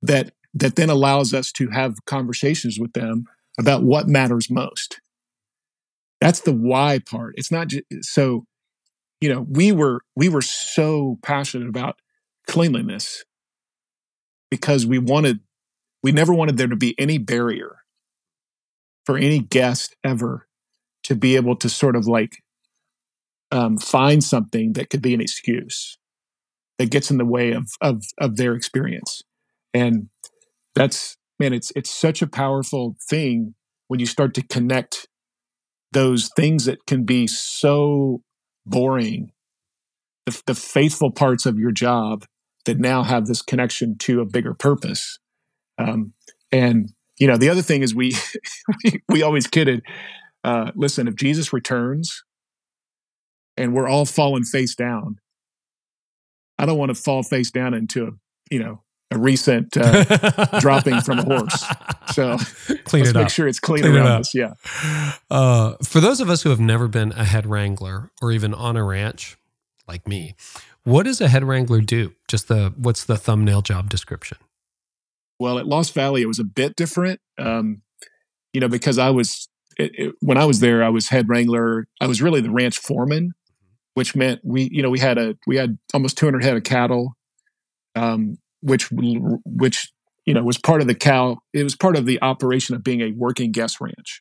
that that then allows us to have conversations with them about what matters most. That's the why part. It's not just so you know we were we were so passionate about cleanliness because we wanted we never wanted there to be any barrier for any guest ever to be able to sort of like um, find something that could be an excuse that gets in the way of of of their experience, and that's man, it's it's such a powerful thing when you start to connect those things that can be so boring, the, the faithful parts of your job that now have this connection to a bigger purpose. Um, and you know, the other thing is we [laughs] we, always kidded. Uh, listen, if Jesus returns, and we're all falling face down. I don't want to fall face down into a, you know, a recent uh, dropping from a horse. So [laughs] clean let's make sure it's clean, clean around us. Yeah. Uh, for those of us who have never been a head wrangler or even on a ranch, like me, what does a head wrangler do? Just the what's the thumbnail job description? Well, at Lost Valley, it was a bit different. Um, you know, because I was it, it, when I was there, I was head wrangler. I was really the ranch foreman which meant we, you know, we had a we had almost 200 head of cattle, um, which which you know was part of the cow. It was part of the operation of being a working guest ranch.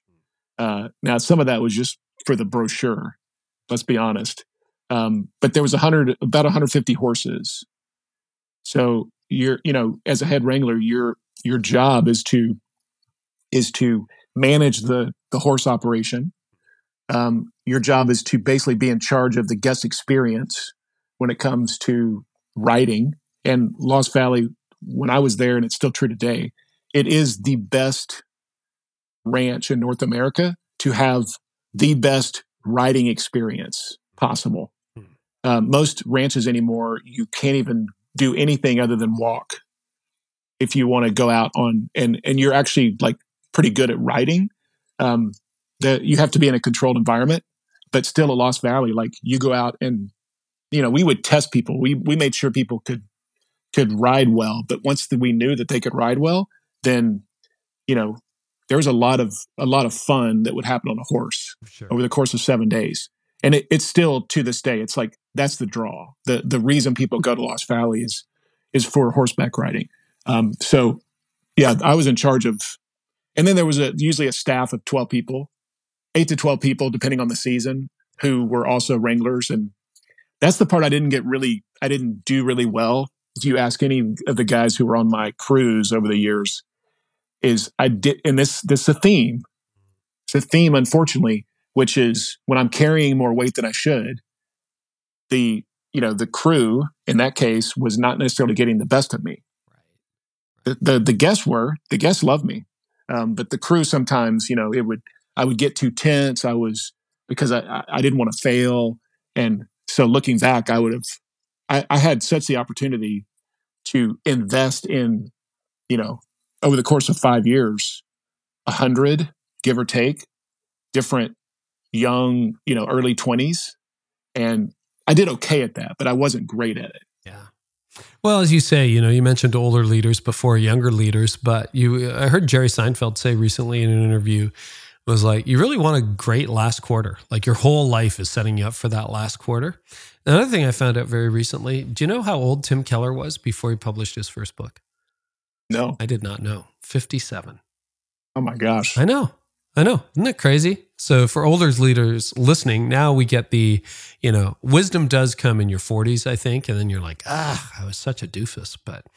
Uh, now, some of that was just for the brochure. Let's be honest. Um, but there was a hundred, about 150 horses. So you're, you know, as a head wrangler, your your job is to is to manage the the horse operation. Um, your job is to basically be in charge of the guest experience when it comes to riding. And Lost Valley, when I was there, and it's still true today, it is the best ranch in North America to have the best riding experience possible. Uh, most ranches anymore, you can't even do anything other than walk if you want to go out on and and you're actually like pretty good at riding. Um, that you have to be in a controlled environment, but still a Lost Valley, like you go out and you know we would test people. We we made sure people could could ride well, but once we knew that they could ride well, then you know there was a lot of a lot of fun that would happen on a horse sure. over the course of seven days and it, it's still to this day it's like that's the draw the the reason people go to lost valley is is for horseback riding um, so yeah i was in charge of and then there was a usually a staff of 12 people 8 to 12 people depending on the season who were also wranglers and that's the part i didn't get really i didn't do really well if you ask any of the guys who were on my crews over the years is I did, and this this is a theme. It's a theme, unfortunately, which is when I'm carrying more weight than I should. The you know the crew in that case was not necessarily getting the best of me. The the, the guests were the guests loved me, um, but the crew sometimes you know it would I would get too tense. I was because I I didn't want to fail, and so looking back, I would have I, I had such the opportunity to invest in you know over the course of five years, a hundred, give or take, different young, you know, early twenties. And I did okay at that, but I wasn't great at it. Yeah. Well, as you say, you know, you mentioned older leaders before younger leaders, but you, I heard Jerry Seinfeld say recently in an interview, was like, you really want a great last quarter. Like your whole life is setting you up for that last quarter. Another thing I found out very recently, do you know how old Tim Keller was before he published his first book? No. I did not know. 57. Oh my gosh. I know. I know. Isn't that crazy? So for older leaders listening, now we get the, you know, wisdom does come in your 40s, I think, and then you're like, ah, I was such a doofus, but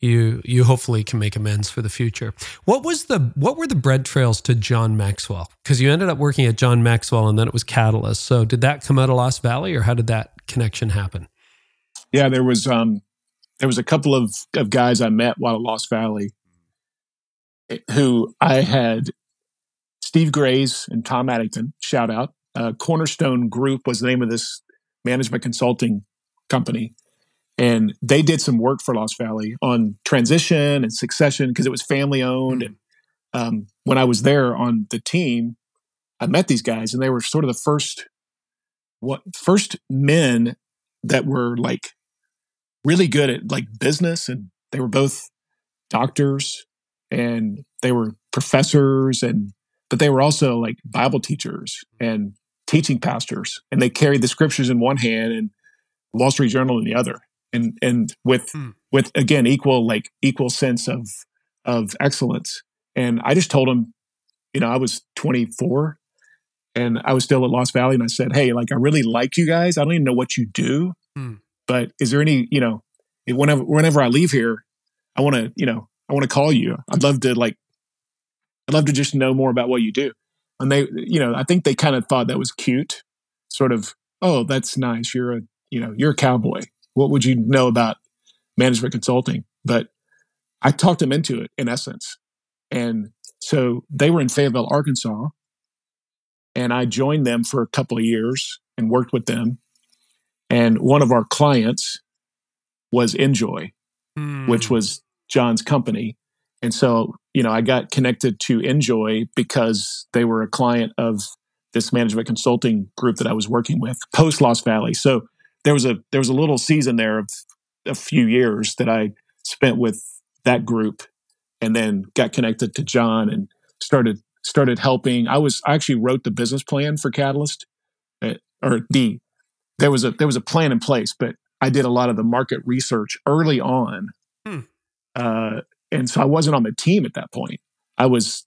you you hopefully can make amends for the future. What was the what were the bread trails to John Maxwell? Because you ended up working at John Maxwell and then it was Catalyst. So did that come out of Lost Valley or how did that connection happen? Yeah, there was um there was a couple of, of guys I met while at Lost Valley eh, who I had Steve Grays and Tom Addington, shout out. Uh, Cornerstone Group was the name of this management consulting company. And they did some work for Lost Valley on transition and succession because it was family owned. And um, when I was there on the team, I met these guys and they were sort of the first what first men that were like really good at like business and they were both doctors and they were professors and but they were also like bible teachers and teaching pastors and they carried the scriptures in one hand and wall street journal in the other and and with hmm. with again equal like equal sense of of excellence and i just told them you know i was 24 and i was still at lost valley and i said hey like i really like you guys i don't even know what you do hmm. But is there any, you know, whenever whenever I leave here, I want to, you know, I want to call you. I'd love to like, I'd love to just know more about what you do. And they, you know, I think they kind of thought that was cute, sort of. Oh, that's nice. You're a, you know, you're a cowboy. What would you know about management consulting? But I talked them into it in essence. And so they were in Fayetteville, Arkansas. And I joined them for a couple of years and worked with them. And one of our clients was INJOY, mm. which hmm. was John's company. And so, you know, I got connected to INJOY because they were a client of this management consulting group that I was working with post Lost Valley. So there was a there was a little season there of a few years that I spent with that group and then got connected to John and started started helping. I was I actually wrote the business plan for Catalyst uh, or the there was a there was a plan in place, but I did a lot of the market research early on, hmm. uh, and so I wasn't on the team at that point. I was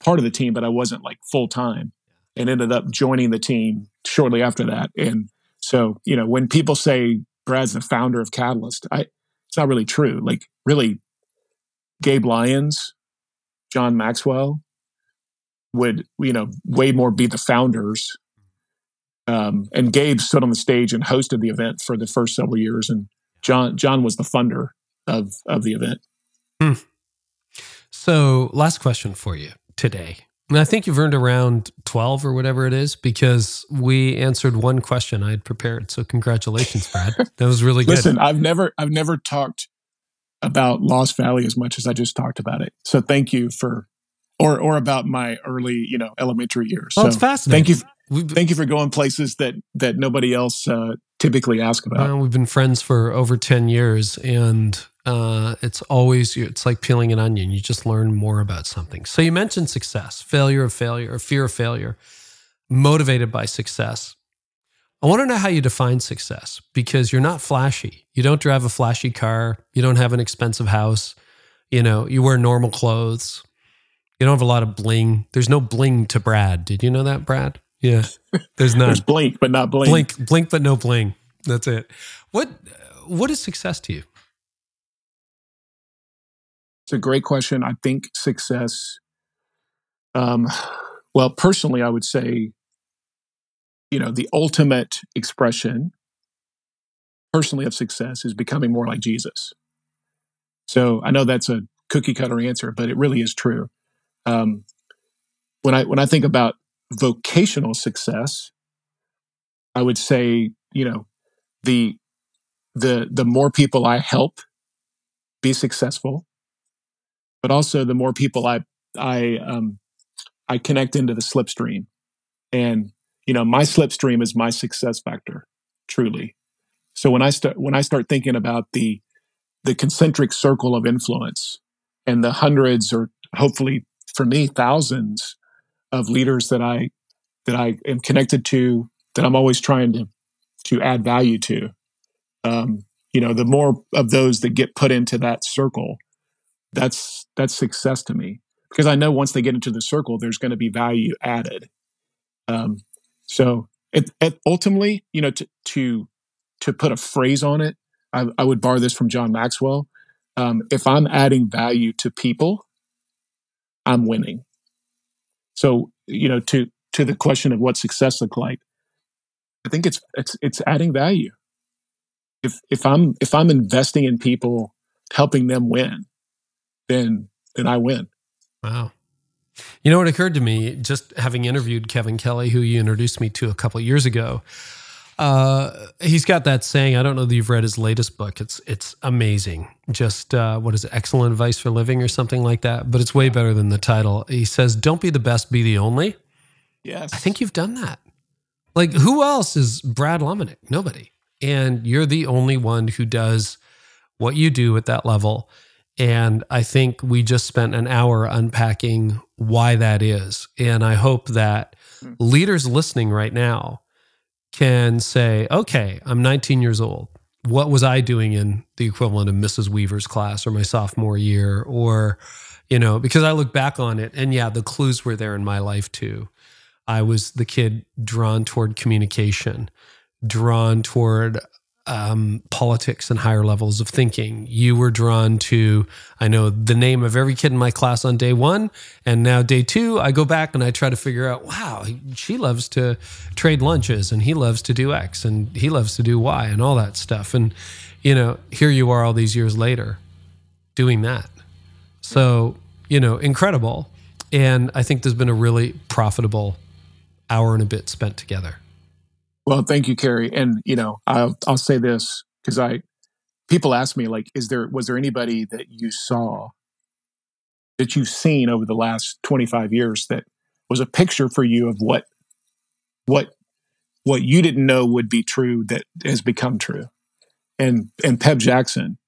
part of the team, but I wasn't like full time, and ended up joining the team shortly after that. And so, you know, when people say Brad's the founder of Catalyst, I it's not really true. Like, really, Gabe Lyons, John Maxwell would, you know, way more be the founders um, and Gabe stood on the stage and hosted the event for the first several years, and John John was the funder of of the event. Hmm. So, last question for you today. And I think you've earned around 12 or whatever it is because we answered one question I had prepared. So congratulations, Brad. [laughs] that was really good. Listen, I've never I've never talked about Lost Valley as much as I just talked about it. So thank you for or or about my early, you know, elementary years. Well, so it's fascinating. Thank you We've, Thank you for going places that that nobody else uh, typically asks about. Uh, we've been friends for over ten years, and uh, it's always it's like peeling an onion. You just learn more about something. So you mentioned success, failure of failure, or fear of failure, motivated by success. I want to know how you define success because you're not flashy. You don't drive a flashy car. You don't have an expensive house. You know, you wear normal clothes. You don't have a lot of bling. There's no bling to Brad. Did you know that, Brad? Yeah, there's none. there's BLINC, but not bling. BLINC, BLINC, but no bling. That's it. What What is success to you? It's a great question. I think success. Um, well, personally, I would say, you know, the ultimate expression, personally, of success is becoming more like Jesus. So I know that's a cookie cutter answer, but it really is true. Um, when I when I think about vocational success, I would say, you know, the the the more people I help be successful, but also the more people I I um, I connect into the slipstream, and you know, my slipstream is my success factor, truly. So when I start when I start thinking about the the concentric circle of influence and the hundreds or hopefully for me thousands of leaders that I that I am connected to that I'm always trying to to add value to. Um, you know, the more of those that get put into that circle, that's that's success to me because I know once they get into the circle, there's going to be value added. Um, so it, it ultimately, you know, to to to put a phrase on it, I, I would borrow this from John Maxwell. Um, if I'm adding value to people, I'm winning. So, you know, to to the question of what success look like, I think it's it's it's adding value. If if I'm if I'm investing in people, helping them win, then then I win. Wow. You know what occurred to me just having interviewed Kevin Kelly, who you introduced me to a couple years ago. Uh, he's got that saying. I don't know that you've read his latest book. It's it's amazing. Just uh, what is it? Excellent advice for living or something like that. But it's way better than the title. He says, "Don't be the best, be the only." Yes, I think you've done that. Like who else is Brad Lomenick? Nobody. And you're the only one who does what you do at that level. And I think we just spent an hour unpacking why that is. And I hope that hmm. leaders listening right now can say, okay, I'm 19 years old. What was I doing in the equivalent of Mrs. Weaver's class or my sophomore year? Or, you know, because I look back on it and yeah, the clues were there in my life too. I was the kid drawn toward communication, drawn toward um, politics and higher levels of thinking. You were drawn to, I know the name of every kid in my class on day one. And now day two, I go back and I try to figure out, wow, she loves to trade lunches and he loves to do X and he loves to do Y and all that stuff. And, you know, here you are all these years later doing that. So, you know, incredible. And I think there's been a really profitable hour and a bit spent together. Well, thank you, Carey. And you know, I'll I'll say this because I people ask me like, is there was there anybody that you saw that you've seen over the last 25 years that was a picture for you of what what what you didn't know would be true that has become true. And and Peb Jackson,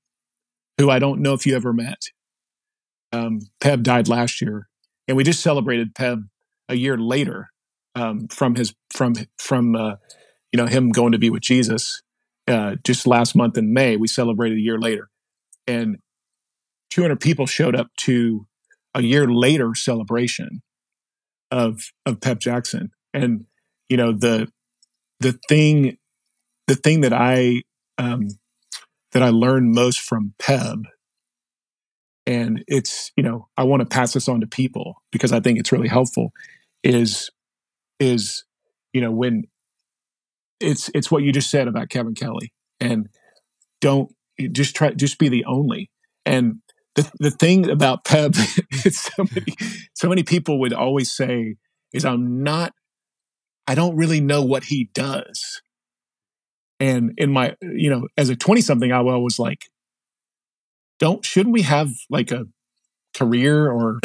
who I don't know if you ever met. Um, Peb died last year, and we just celebrated Peb a year later um, from his from from uh, you know, him going to be with Jesus. Uh, just last month in May, we celebrated a year later, and 200 people showed up to a year later celebration of of Peb Jackson. And you know the the thing the thing that I um, that I learned most from Peb, and it's you know I want to pass this on to people because I think it's really helpful. Is is you know when it's it's what you just said about Kevin Kelly. And don't just try just be the only. And the, the thing about Peb [laughs] so many so many people would always say is I'm not I don't really know what he does. And in my you know as a 20 something I was like don't shouldn't we have like a career or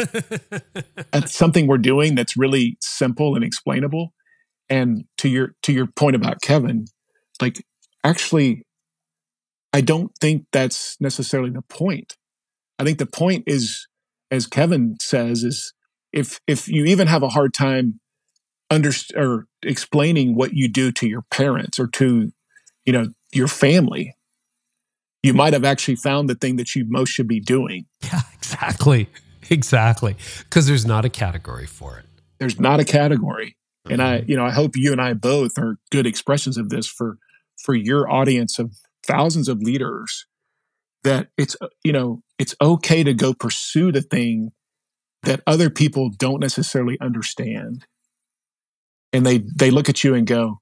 [laughs] something we're doing that's really simple and explainable and to your to your point about Kevin like actually I don't think that's necessarily the point. I think the point is, as Kevin says, is if if you even have a hard time under or explaining what you do to your parents or to you know your family you might have actually found the thing that you most should be doing. Yeah exactly. Exactly. Because there's not a category for it. There's not a category mm-hmm. and i mm-hmm. you know i hope you and i both are good expressions of this for for your audience of thousands of leaders that it's uh, you know it's okay to go pursue the thing that other people don't necessarily understand and they they look at you and go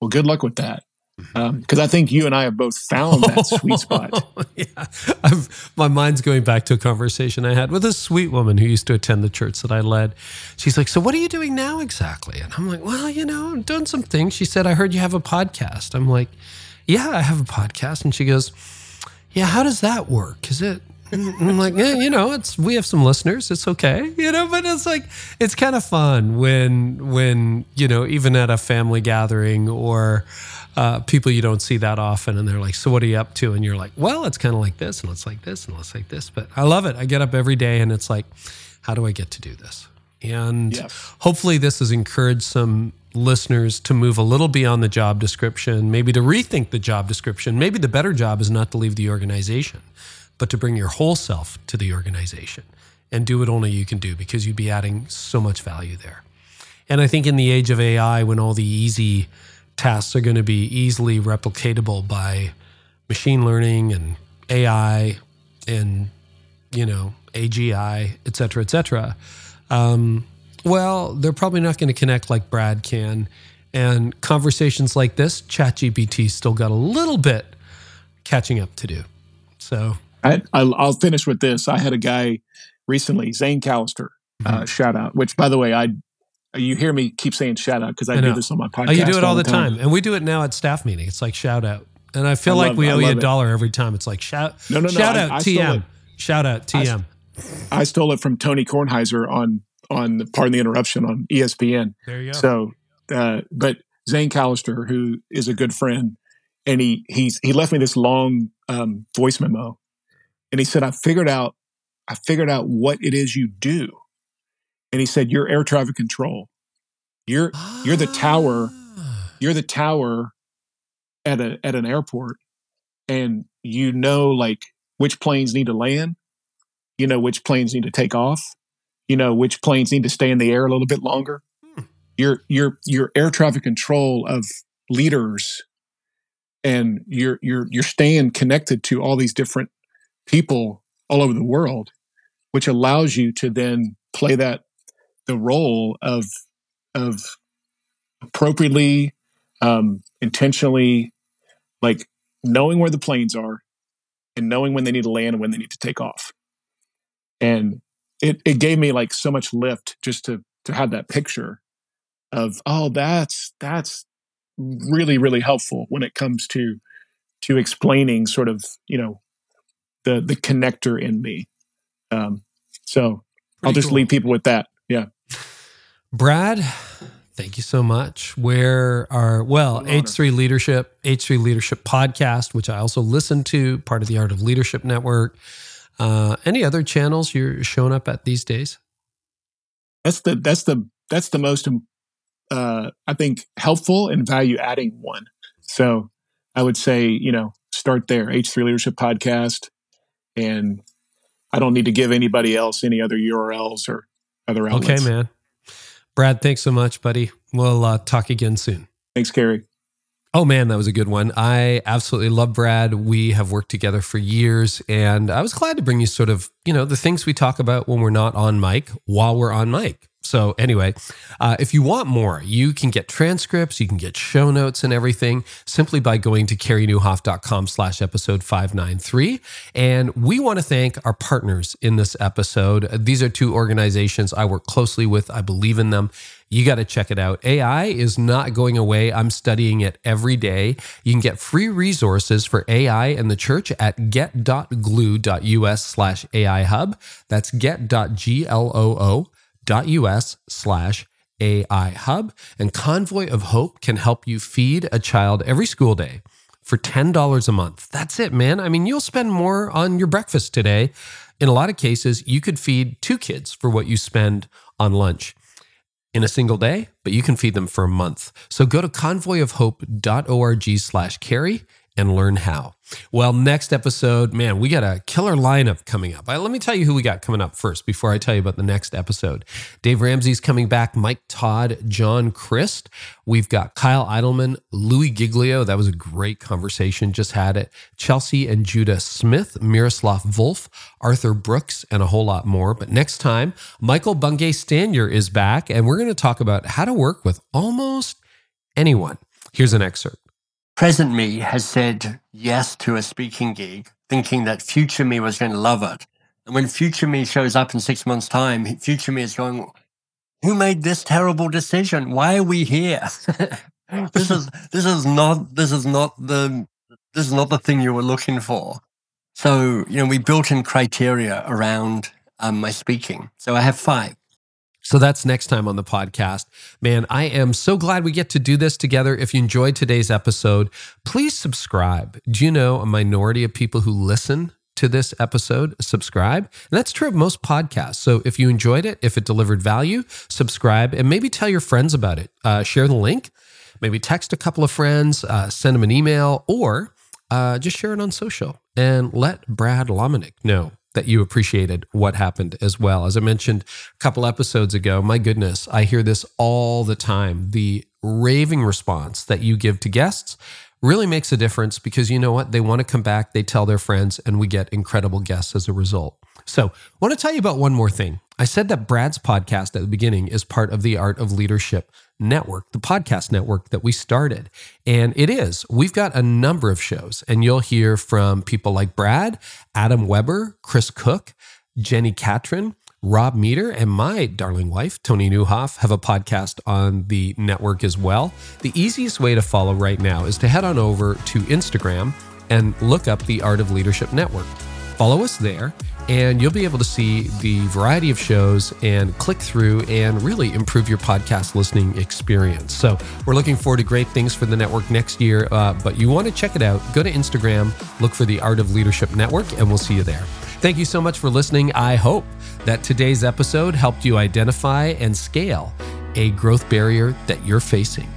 well good luck with that because mm-hmm. um, I think you and I have both found that sweet [laughs] spot. yeah, I've, my mind's going back to a conversation I had with a sweet woman who used to attend the church that I led. She's like, "So what are you doing now exactly?" And I'm like, "Well, you know, I'm doing some things." She said, "I heard you have a podcast." I'm like, "Yeah, I have a podcast," and she goes yeah, how does that work? Is it? [laughs] I'm like, yeah, you know, it's we have some listeners. It's okay, you know, but it's like it's kind of fun when when you know even at a family gathering or uh, people you don't see that often, and they're like, "So what are you up to?" And you're like, "Well, it's kind of like this, and it's like this, and it's like this." But I love it. I get up every day, and it's like, how do I get to do this? And yes. hopefully, this has encouraged some listeners to move a little beyond the job description, maybe to rethink the job description. Maybe the better job is not to leave the organization, but to bring your whole self to the organization and do what only you can do because you'd be adding so much value there. And I think in the age of AI, when all the easy tasks are going to be easily replicatable by machine learning and AI and, you know, AGI, et cetera, et cetera, um, well, they're probably not going to connect like Brad can. And conversations like this, ChatGPT still got a little bit catching up to do. So I, will finish with this. I had a guy recently, Zane Callister, uh, mm-hmm. uh, shout out. Which, by the way, I you hear me keep saying shout out because I, I do this on my podcast. Oh, you do it all, all the time. time. and we do it now at staff meeting. It's like shout out, and I feel I like love, we owe you a dollar every time. It's like shout, no, no, no, shout out TM, shout out TM. I, I stole it from Tony Kornheiser on on pardon the interruption on ESPN. There you go. So, uh, but Zane Callister, who is a good friend, and he he's he left me this long um, voice memo, and he said, "I figured out, I figured out what it is you do," and he said, "You're air traffic control. You're you're the tower. Ah. You're the tower at a at an airport, and you know like which planes need to land, you know which planes need to take off." you know which planes need to stay in the air a little bit longer. Hmm. Your your your air traffic control of leaders and you're you're you're staying connected to all these different people all over the world, which allows you to then play that the role of of appropriately, um, intentionally, like knowing where the planes are and knowing when they need to land and when they need to take off. And it it gave me like so much lift just to to have that picture of oh that's that's really really helpful when it comes to to explaining sort of you know the the connector in me um so Pretty i'll just cool. leave people with that yeah brad thank you so much where are well h3 leadership h3 leadership podcast which i also listen to part of the art of leadership network uh, any other channels you're showing up at these days? That's the that's the that's the most uh, I think, helpful and value adding one. So I would say, you know, start there, H3 Leadership Podcast. And I don't need to give anybody else any other URLs or other outlets. Okay, man. Brad, thanks so much, buddy. We'll uh, talk again soon. Thanks, Carey. Oh man, that was a good one. I absolutely love Brad. We have worked together for years, and I was glad to bring you sort of, you know, the things we talk about when we're not on mic while we're on mic. So, anyway, uh, if you want more, you can get transcripts, you can get show notes and everything simply by going to careynieuwhof.com slash episode 593. And we want to thank our partners in this episode. These are two organizations I work closely with, I believe in them. You got to check it out. AI is not going away. I'm studying it every day. You can get free resources for AI and the church at get.gloo.us slash AI hub. That's get.gloo us slash AI Hub. And Convoy of Hope can help you feed a child every school day for $10 a month. That's it, man. I mean, you'll spend more on your breakfast today. In a lot of cases, you could feed two kids for what you spend on lunch in a single day, but you can feed them for a month. So go to convoyofhope.org slash carey and learn how. Well, next episode, man, we got a killer lineup coming up. Let me tell you who we got coming up first before I tell you about the next episode. Dave Ramsey's coming back, Mike Todd, John Crist. We've got Kyle Idleman, Louie Giglio. That was a great conversation. Just had it. Chelsea and Judah Smith, Miroslav Volf, Arthur Brooks, and a whole lot more. But next time, Michael Bungay Stanier is back, and we're going to talk about how to work with almost anyone. Here's an excerpt. Present me has said yes to a speaking gig, thinking that future me was going to love it. And when future me shows up in six months' time, future me is going, Who made this terrible decision? Why are we here? [laughs] this is this is not this is not the this is not the thing you were looking for. So, you know, we built in criteria around um, my speaking. So I have five. So that's next time on the podcast. Man, I am so glad we get to do this together. If you enjoyed today's episode, please subscribe. Do you know a minority of people who listen to this episode subscribe? And that's true of most podcasts. So if you enjoyed it, if it delivered value, subscribe and maybe tell your friends about it. Uh, share the link, maybe text a couple of friends, uh, send them an email, or uh, just share it on social and let Brad Lomenick know that you appreciated what happened as well. As I mentioned a couple episodes ago, my goodness, I hear this all the time. The raving response that you give to guests really makes a difference because you know what? They want to come back, they tell their friends, and we get incredible guests as a result. So, I want to tell you about one more thing. I said that Brad's podcast at the beginning is part of the Art of Leadership network, the podcast network that we started. And it is. We've got a number of shows, and you'll hear from people like Brad, Adam Weber, Chris Cook, Jenni Catron, Rob Meter, and my darling wife, Toni Nieuwhof, have a podcast on the network as well. The easiest way to follow right now is to head on over to Instagram and look up the Art of Leadership Network. Follow us there and you'll be able to see the variety of shows and click through and really improve your podcast listening experience. So, we're looking forward to great things for the network next year, uh, but you want to check it out. Go to Instagram, look for the Art of Leadership Network, and we'll see you there. Thank you so much for listening. I hope that today's episode helped you identify and scale a growth barrier that you're facing.